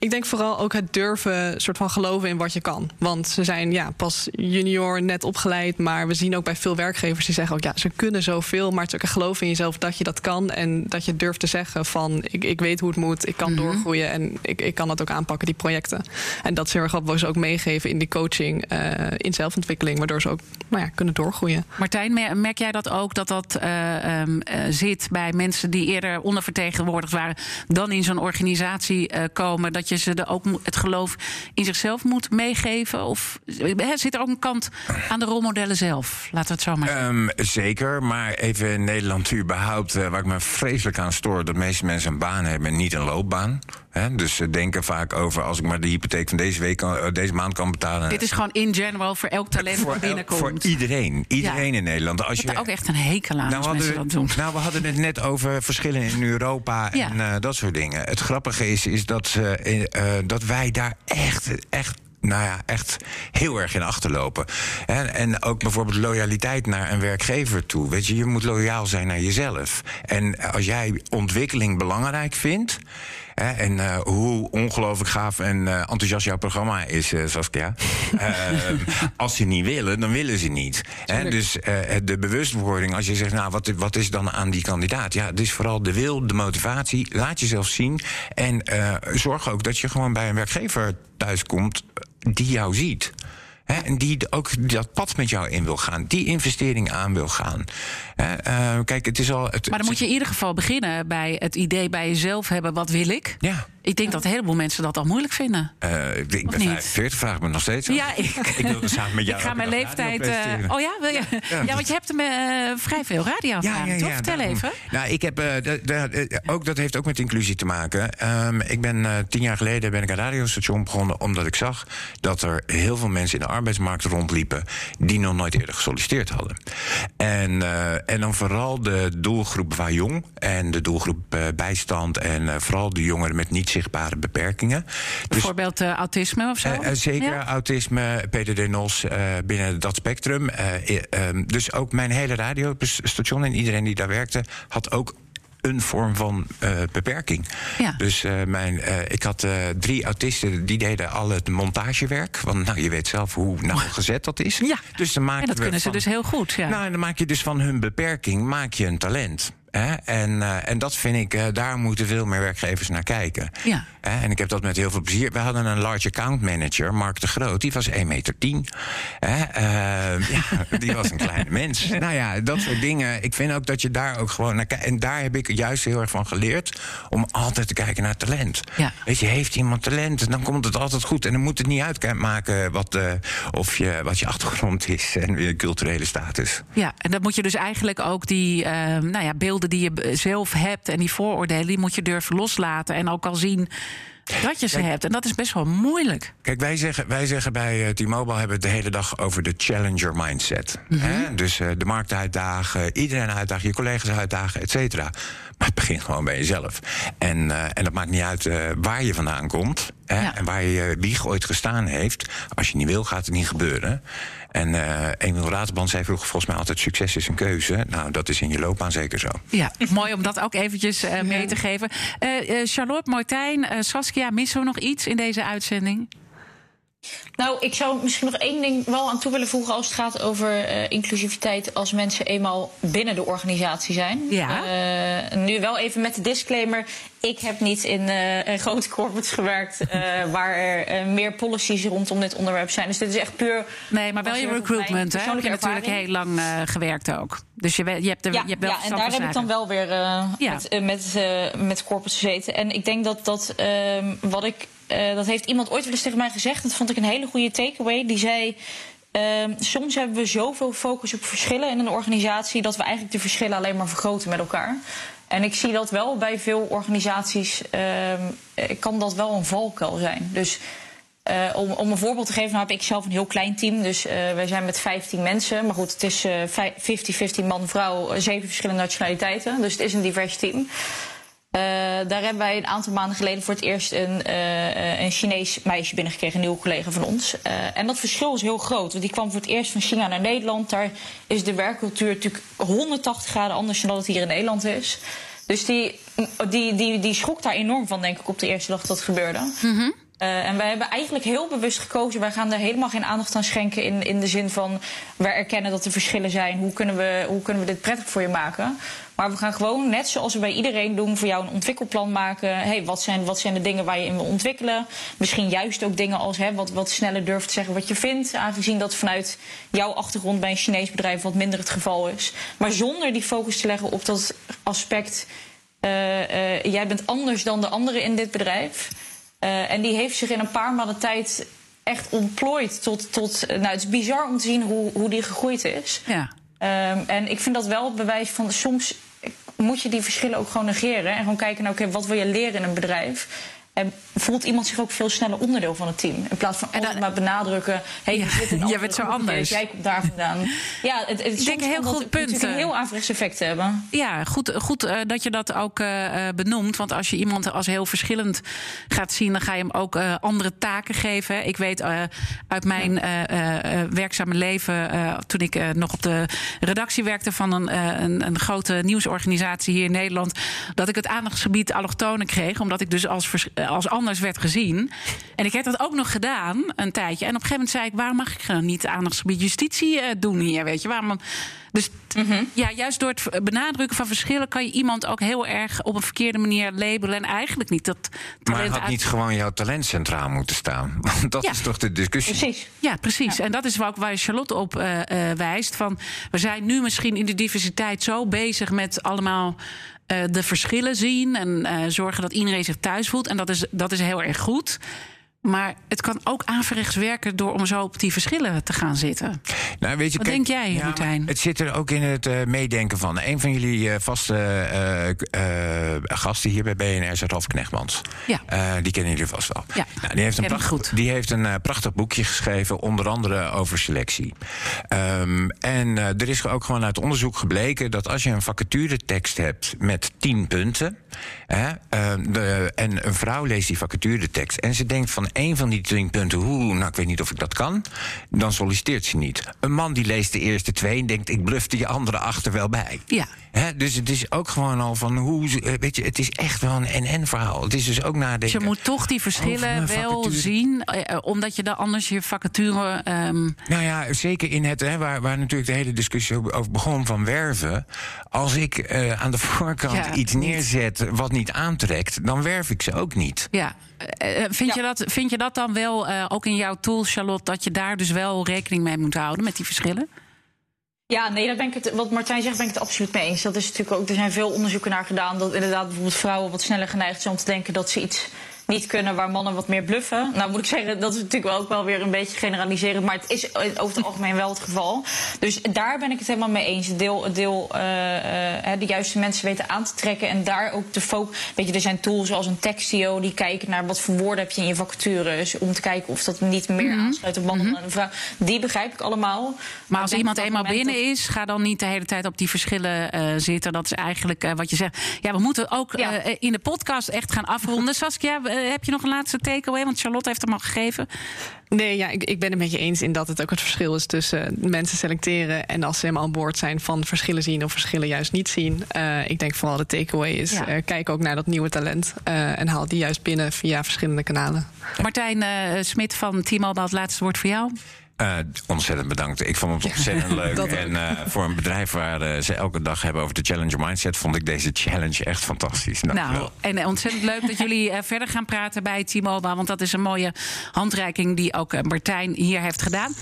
Ik denk vooral ook het durven soort van geloven in wat je kan. Want ze zijn ja, pas junior, net opgeleid. Maar we zien ook bij veel werkgevers die zeggen ook ja, ze kunnen zoveel. Maar het is ook een geloof in jezelf dat je dat kan. En dat je durft te zeggen van ik, ik weet hoe het moet. Ik kan mm -hmm. doorgroeien en ik, ik kan dat ook aanpakken, die projecten. En dat is heel erg wat we ze ook meegeven in die coaching, uh, in zelfontwikkeling. Waardoor ze ook nou ja, kunnen doorgroeien. Martijn, merk jij dat ook dat dat uh, um, uh, zit bij mensen die eerder ondervertegenwoordigd waren. Dan in zo'n organisatie komen. Dat je ze er ook het geloof in zichzelf moet meegeven? Of he, zit er ook een kant aan de rolmodellen zelf? Laten we het zo maar. Um, zeker, maar even in Nederland überhaupt... Uh, waar ik me vreselijk aan stoor... dat de meeste mensen een baan hebben en niet een loopbaan. He, dus ze denken vaak over als ik maar de hypotheek van deze, week kan, uh, deze maand kan betalen. Dit is gewoon in general voor elk talent voor dat binnenkomt. Voor iedereen. Iedereen ja. in Nederland. Als je hebt ook echt een hekel aan nou, als mensen we, dat doen. Nou, we hadden het net over verschillen in Europa ja. en uh, dat soort dingen. Het grappige is, is dat, uh, dat wij daar echt, echt nou ja, echt heel erg in achterlopen. En, en ook bijvoorbeeld loyaliteit naar een werkgever toe. Weet je, je moet loyaal zijn naar jezelf. En als jij ontwikkeling belangrijk vindt. Hè, en uh, hoe ongelooflijk gaaf en uh, enthousiast jouw programma is, uh, Saskia. als ze niet willen, dan willen ze niet. Hè, dus de bewustwording, als je zegt, nou, wat, wat is dan aan die kandidaat? Ja, het is vooral de wil, de motivatie. Laat jezelf zien. En zorg ook dat je gewoon bij een werkgever thuiskomt die jou ziet. He, en die ook dat pad met jou in wil gaan, die investering aan wil gaan. He, uh, kijk, het is al. Het, maar dan moet je in ieder geval beginnen bij het idee bij jezelf hebben: wat wil ik? Ja. Ik denk dat een heleboel mensen dat al moeilijk vinden. Uh, ik ben 45, vraag me nog steeds. Ja, ik, ik wil samen met jou. Ik ga mijn leeftijd. Uh, oh ja, wil je? Ja, ja want je hebt me uh, vrij veel radio ja, ja, toch? Vertel daarom. even. Nou, ik heb. ook, dat heeft ook met inclusie te maken. Um, ik ben tien jaar geleden ben ik een radiostation begonnen. omdat ik zag dat er heel veel mensen in de arbeidsmarkt rondliepen. die nog nooit eerder gesolliciteerd hadden. En, en dan vooral de doelgroep waar jong. en de doelgroep bijstand. en vooral de jongeren met niet zichtbare beperkingen. Bijvoorbeeld dus, uh, autisme of zo? Zeker, ja? autisme, PDD-NOS binnen dat spectrum. Um, dus ook mijn hele radiostation en iedereen die daar werkte... had ook een vorm van uh, beperking. Ja. Dus uh, mijn, uh, ik had drie autisten die deden al het montagewerk. Want nou, je weet zelf hoe nauwgezet dat is. Ja. Dus dan maak en dat we kunnen van, ze dus heel goed. Ja. Nou, en dan maak je dus van hun beperking maak je een talent. Hè? En, uh, en dat vind ik, uh, daar moeten veel meer werkgevers naar kijken. Ja. Hè? En ik heb dat met heel veel plezier. We hadden een large account manager, Mark de Groot, die was 1,10 meter. Tien. Hè? Uh, ja, die was een kleine mens. Nou ja, dat soort dingen. Ik vind ook dat je daar ook gewoon naar kijkt. En daar heb ik juist heel erg van geleerd om altijd te kijken naar talent. Ja. Weet je, heeft iemand talent, dan komt het altijd goed. En dan moet het niet uitmaken wat, of je, wat je achtergrond is en je culturele status. Ja, en dan moet je dus eigenlijk ook die nou ja, beeld beelden die je zelf hebt en die vooroordelen, die moet je durven loslaten. En ook al zien dat je ze hebt. En dat is best wel moeilijk. Kijk, wij zeggen, wij zeggen bij eh, T-Mobile hebben we het de hele dag over de challenger mindset. hè? Dus eh, de markt uitdagen, iedereen uitdagen, je collega's uitdagen, et cetera. Maar het begint gewoon bij jezelf. En, eh, en dat maakt niet uit eh, waar je vandaan komt hè? Ja. en waar je wieg ooit gestaan heeft. Als je niet wil, gaat het niet gebeuren. En eh Emiel Raterband zei vroeger volgens mij altijd: succes is een keuze. Nou, dat is in je loopbaan zeker zo. Ja, mooi om dat ook eventjes eh, mee te geven. Eh, eh, Charlotte, Martijn, eh, Saskia, missen we nog iets in deze uitzending? Nou, ik zou misschien nog één ding wel aan toe willen voegen als het gaat over eh, inclusiviteit als mensen eenmaal binnen de organisatie zijn. Ja. Eh, nu wel even met de disclaimer. Ik heb niet in eh, grote corporates gewerkt waar er meer policies rondom dit onderwerp zijn. Dus dit is echt puur. Nee, maar wel je recruitment. Hè? Heb je persoonlijke natuurlijk heel lang gewerkt ook. Dus je, je hebt, er, Ja, je hebt wel ja en daar heb ik dan wel weer Ja. met, met, met corporates gezeten. En ik denk dat dat ehm, wat ik. Eh, dat heeft iemand ooit wel eens tegen mij gezegd. Dat vond ik een hele goede takeaway. Die zei. ehm, soms hebben we zoveel focus op verschillen in een organisatie. dat we eigenlijk de verschillen alleen maar vergroten met elkaar. En ik zie dat wel bij veel organisaties. eh, kan dat wel een valkuil zijn. Dus. eh, om, om een voorbeeld te geven, nou heb ik zelf een heel klein team. Dus eh, wij zijn met 15 mensen. Maar goed, het is eh, vij- 50-50 man-vrouw, zeven verschillende nationaliteiten. Dus het is een divers team. Eh, daar hebben wij een aantal maanden geleden voor het eerst een, eh, een Chinees meisje binnengekregen, een nieuwe collega van ons. Eh, en dat verschil is heel groot. Want die kwam voor het eerst van China naar Nederland. Daar is de werkcultuur natuurlijk 180 graden anders dan dat het hier in Nederland is. Dus die, die, die, die schrok daar enorm van, denk ik, op de eerste dag dat het gebeurde. Eh, en wij hebben eigenlijk heel bewust gekozen. Wij gaan daar helemaal geen aandacht aan schenken. In, in de zin van wij erkennen dat er verschillen zijn. Hoe kunnen, we, hoe kunnen we dit prettig voor je maken? Maar we gaan gewoon, net zoals we bij iedereen doen, voor jou een ontwikkelplan maken. Hey, wat, zijn, wat zijn de dingen waar je in wil ontwikkelen? Misschien juist ook dingen als hè, wat, wat sneller durft zeggen wat je vindt. Aangezien dat vanuit jouw achtergrond bij een Chinees bedrijf wat minder het geval is. Maar zonder die focus te leggen op dat aspect. eh, eh, jij bent anders dan de anderen in dit bedrijf. Eh, en die heeft zich in een paar maanden tijd echt ontplooid tot. tot nou, het is bizar om te zien hoe, hoe die gegroeid is. Ja. Ehm, en ik vind dat wel bewijs van soms moet je die verschillen ook gewoon negeren. En gewoon kijken naar, oké, wat wil je leren in een bedrijf? En voelt iemand zich ook veel sneller onderdeel van het team? In plaats van altijd maar benadrukken... Hey, Ja, een jij bent zo anders. Jij komt daar vandaan. Ja, het, het, Ik denk soms heel goed punt, een heel averechts effect hebben. Ja, goed, goed eh, dat je dat ook eh, eh, benoemt. Want als je iemand als heel verschillend gaat zien, dan ga je hem ook andere taken geven. Ik weet uit mijn werkzame leven, toen ik nog op de redactie werkte van een, een, een grote nieuwsorganisatie hier in Nederland, dat ik het aandachtsgebied allochtonen kreeg, omdat ik dus als, vers- als anders werd gezien. En ik heb dat ook nog gedaan een tijdje. En op een gegeven moment zei ik: waarom mag ik dan niet aandachtsgebied justitie eh, doen hier? Weet je waarom? Dus t- ja, juist door het benadrukken van verschillen kan je iemand ook heel erg op een verkeerde manier labelen en eigenlijk niet dat Maar talent had uit- niet gewoon jouw talent centraal moeten staan? Want dat Ja. is toch de discussie? Precies. Ja, precies. En dat is waar ook waar Charlotte op eh, eh, wijst. Van, we zijn nu misschien in de diversiteit zo bezig met allemaal eh, de verschillen zien en eh, zorgen dat iedereen zich thuis voelt. En dat is, dat is heel erg goed. Maar het kan ook averechts werken door om zo op die verschillen te gaan zitten. Nou, weet je, Wat kijk, denk jij, ja, Martijn? Het zit er ook in het eh, meedenken van. Een van jullie eh, vaste eh, gasten hier bij BNR is Ralf Knechtmans. Ja. Die kennen jullie vast wel. Ja, Nou, die heeft een, pracht- goed. Die heeft een prachtig boekje geschreven, onder andere over selectie. Ehm, en er is ook gewoon uit onderzoek gebleken dat als je een vacaturetekst hebt met 10 punten. Hè, eh, de, en een vrouw leest die vacaturetekst en ze denkt van één van die 10 punten, hoe, nou ik weet niet of ik dat kan, dan solliciteert ze niet. Een man die leest de eerste twee en denkt, ik bluf die andere achter wel bij. Ja. Hè, dus het is ook gewoon al van hoe. eh, Weet je, het is echt wel een en-en verhaal. Het is dus ook Dus nadenken. je moet toch die verschillen wel vacature. zien, eh, eh, omdat je dan anders je vacature. ehm, Nou ja, zeker in het, hè, waar, waar natuurlijk de hele discussie over begon van werven. Als ik eh, aan de voorkant Ja, iets niet. neerzet wat niet aantrekt, dan werf ik ze ook niet. Ja. Vind, Je dat, vind je dat dan wel eh, ook in jouw tool, Charlotte, dat je daar dus wel rekening mee moet houden met die verschillen? Ja, nee, daar ben ik het, wat Martijn zegt, ben ik het absoluut mee eens. Dat is natuurlijk ook, er zijn veel onderzoeken naar gedaan. Dat inderdaad bijvoorbeeld vrouwen wat sneller geneigd zijn om te denken dat ze iets niet kunnen, waar mannen wat meer bluffen. Nou moet ik zeggen, dat is natuurlijk wel ook wel weer een beetje generaliserend, maar het is over het algemeen wel het geval. Dus daar ben ik het helemaal mee eens. Deel, deel uh, uh, de juiste mensen weten aan te trekken en daar ook de focus. Weet je, er zijn tools zoals een Textio die kijken naar wat voor woorden heb je in je vacatures, om te kijken of dat niet meer Mhm. aansluit op mannen Mhm. en vrouw. Die begrijp ik allemaal. Maar als iemand eenmaal binnen is, ga dan niet de hele tijd op die verschillen eh, zitten. Dat is eigenlijk eh, wat je zegt. Ja, we moeten ook eh, in de podcast echt gaan afronden. Saskia, eh, heb je nog een laatste takeaway? Want Charlotte heeft hem al gegeven. Nee, ja, ik, ik ben het met je eens in dat het ook het verschil is tussen mensen selecteren en als ze helemaal aan boord zijn van verschillen zien of verschillen juist niet zien. Eh, ik denk vooral de takeaway is: Ja. eh, kijk ook naar dat nieuwe talent eh, en haal die juist binnen via verschillende kanalen. Martijn eh, Smit van T-Mobile, het laatste woord voor jou. Eh, ontzettend bedankt. Ik vond het ontzettend leuk. En eh, voor een bedrijf waar eh, ze elke dag hebben over de Challenger Mindset, vond ik deze challenge echt fantastisch. Nou, en ontzettend leuk dat jullie verder gaan praten bij T-Mobile. Want dat is een mooie handreiking die ook Martijn hier heeft gedaan.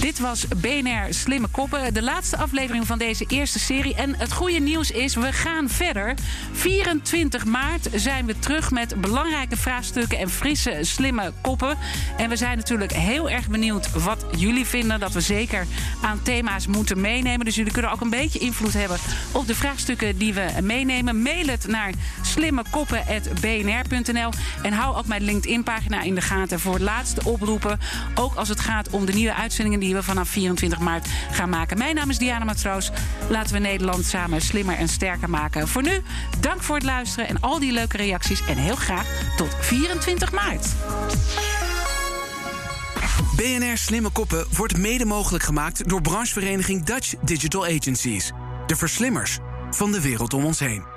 Dit was BNR Slimme Koppen, de laatste aflevering van deze eerste serie. En het goede nieuws is, we gaan verder. 24 maart zijn we terug met belangrijke vraagstukken en frisse, slimme koppen. En we zijn natuurlijk heel erg benieuwd jullie vinden dat we zeker aan thema's moeten meenemen. Dus jullie kunnen ook een beetje invloed hebben op de vraagstukken die we meenemen. Mail het naar slimmekoppen.bnr.nl. En hou ook mijn LinkedIn-pagina in de gaten voor laatste oproepen. Ook als het gaat om de nieuwe uitzendingen die we vanaf 24 maart gaan maken. Mijn naam is Diana Matroos. Laten we Nederland samen slimmer en sterker maken. Voor nu, dank voor het luisteren en al die leuke reacties. En heel graag tot 24 maart. BNR Slimme Koppen wordt mede mogelijk gemaakt door branchevereniging Dutch Digital Agencies. De verslimmers van de wereld om ons heen.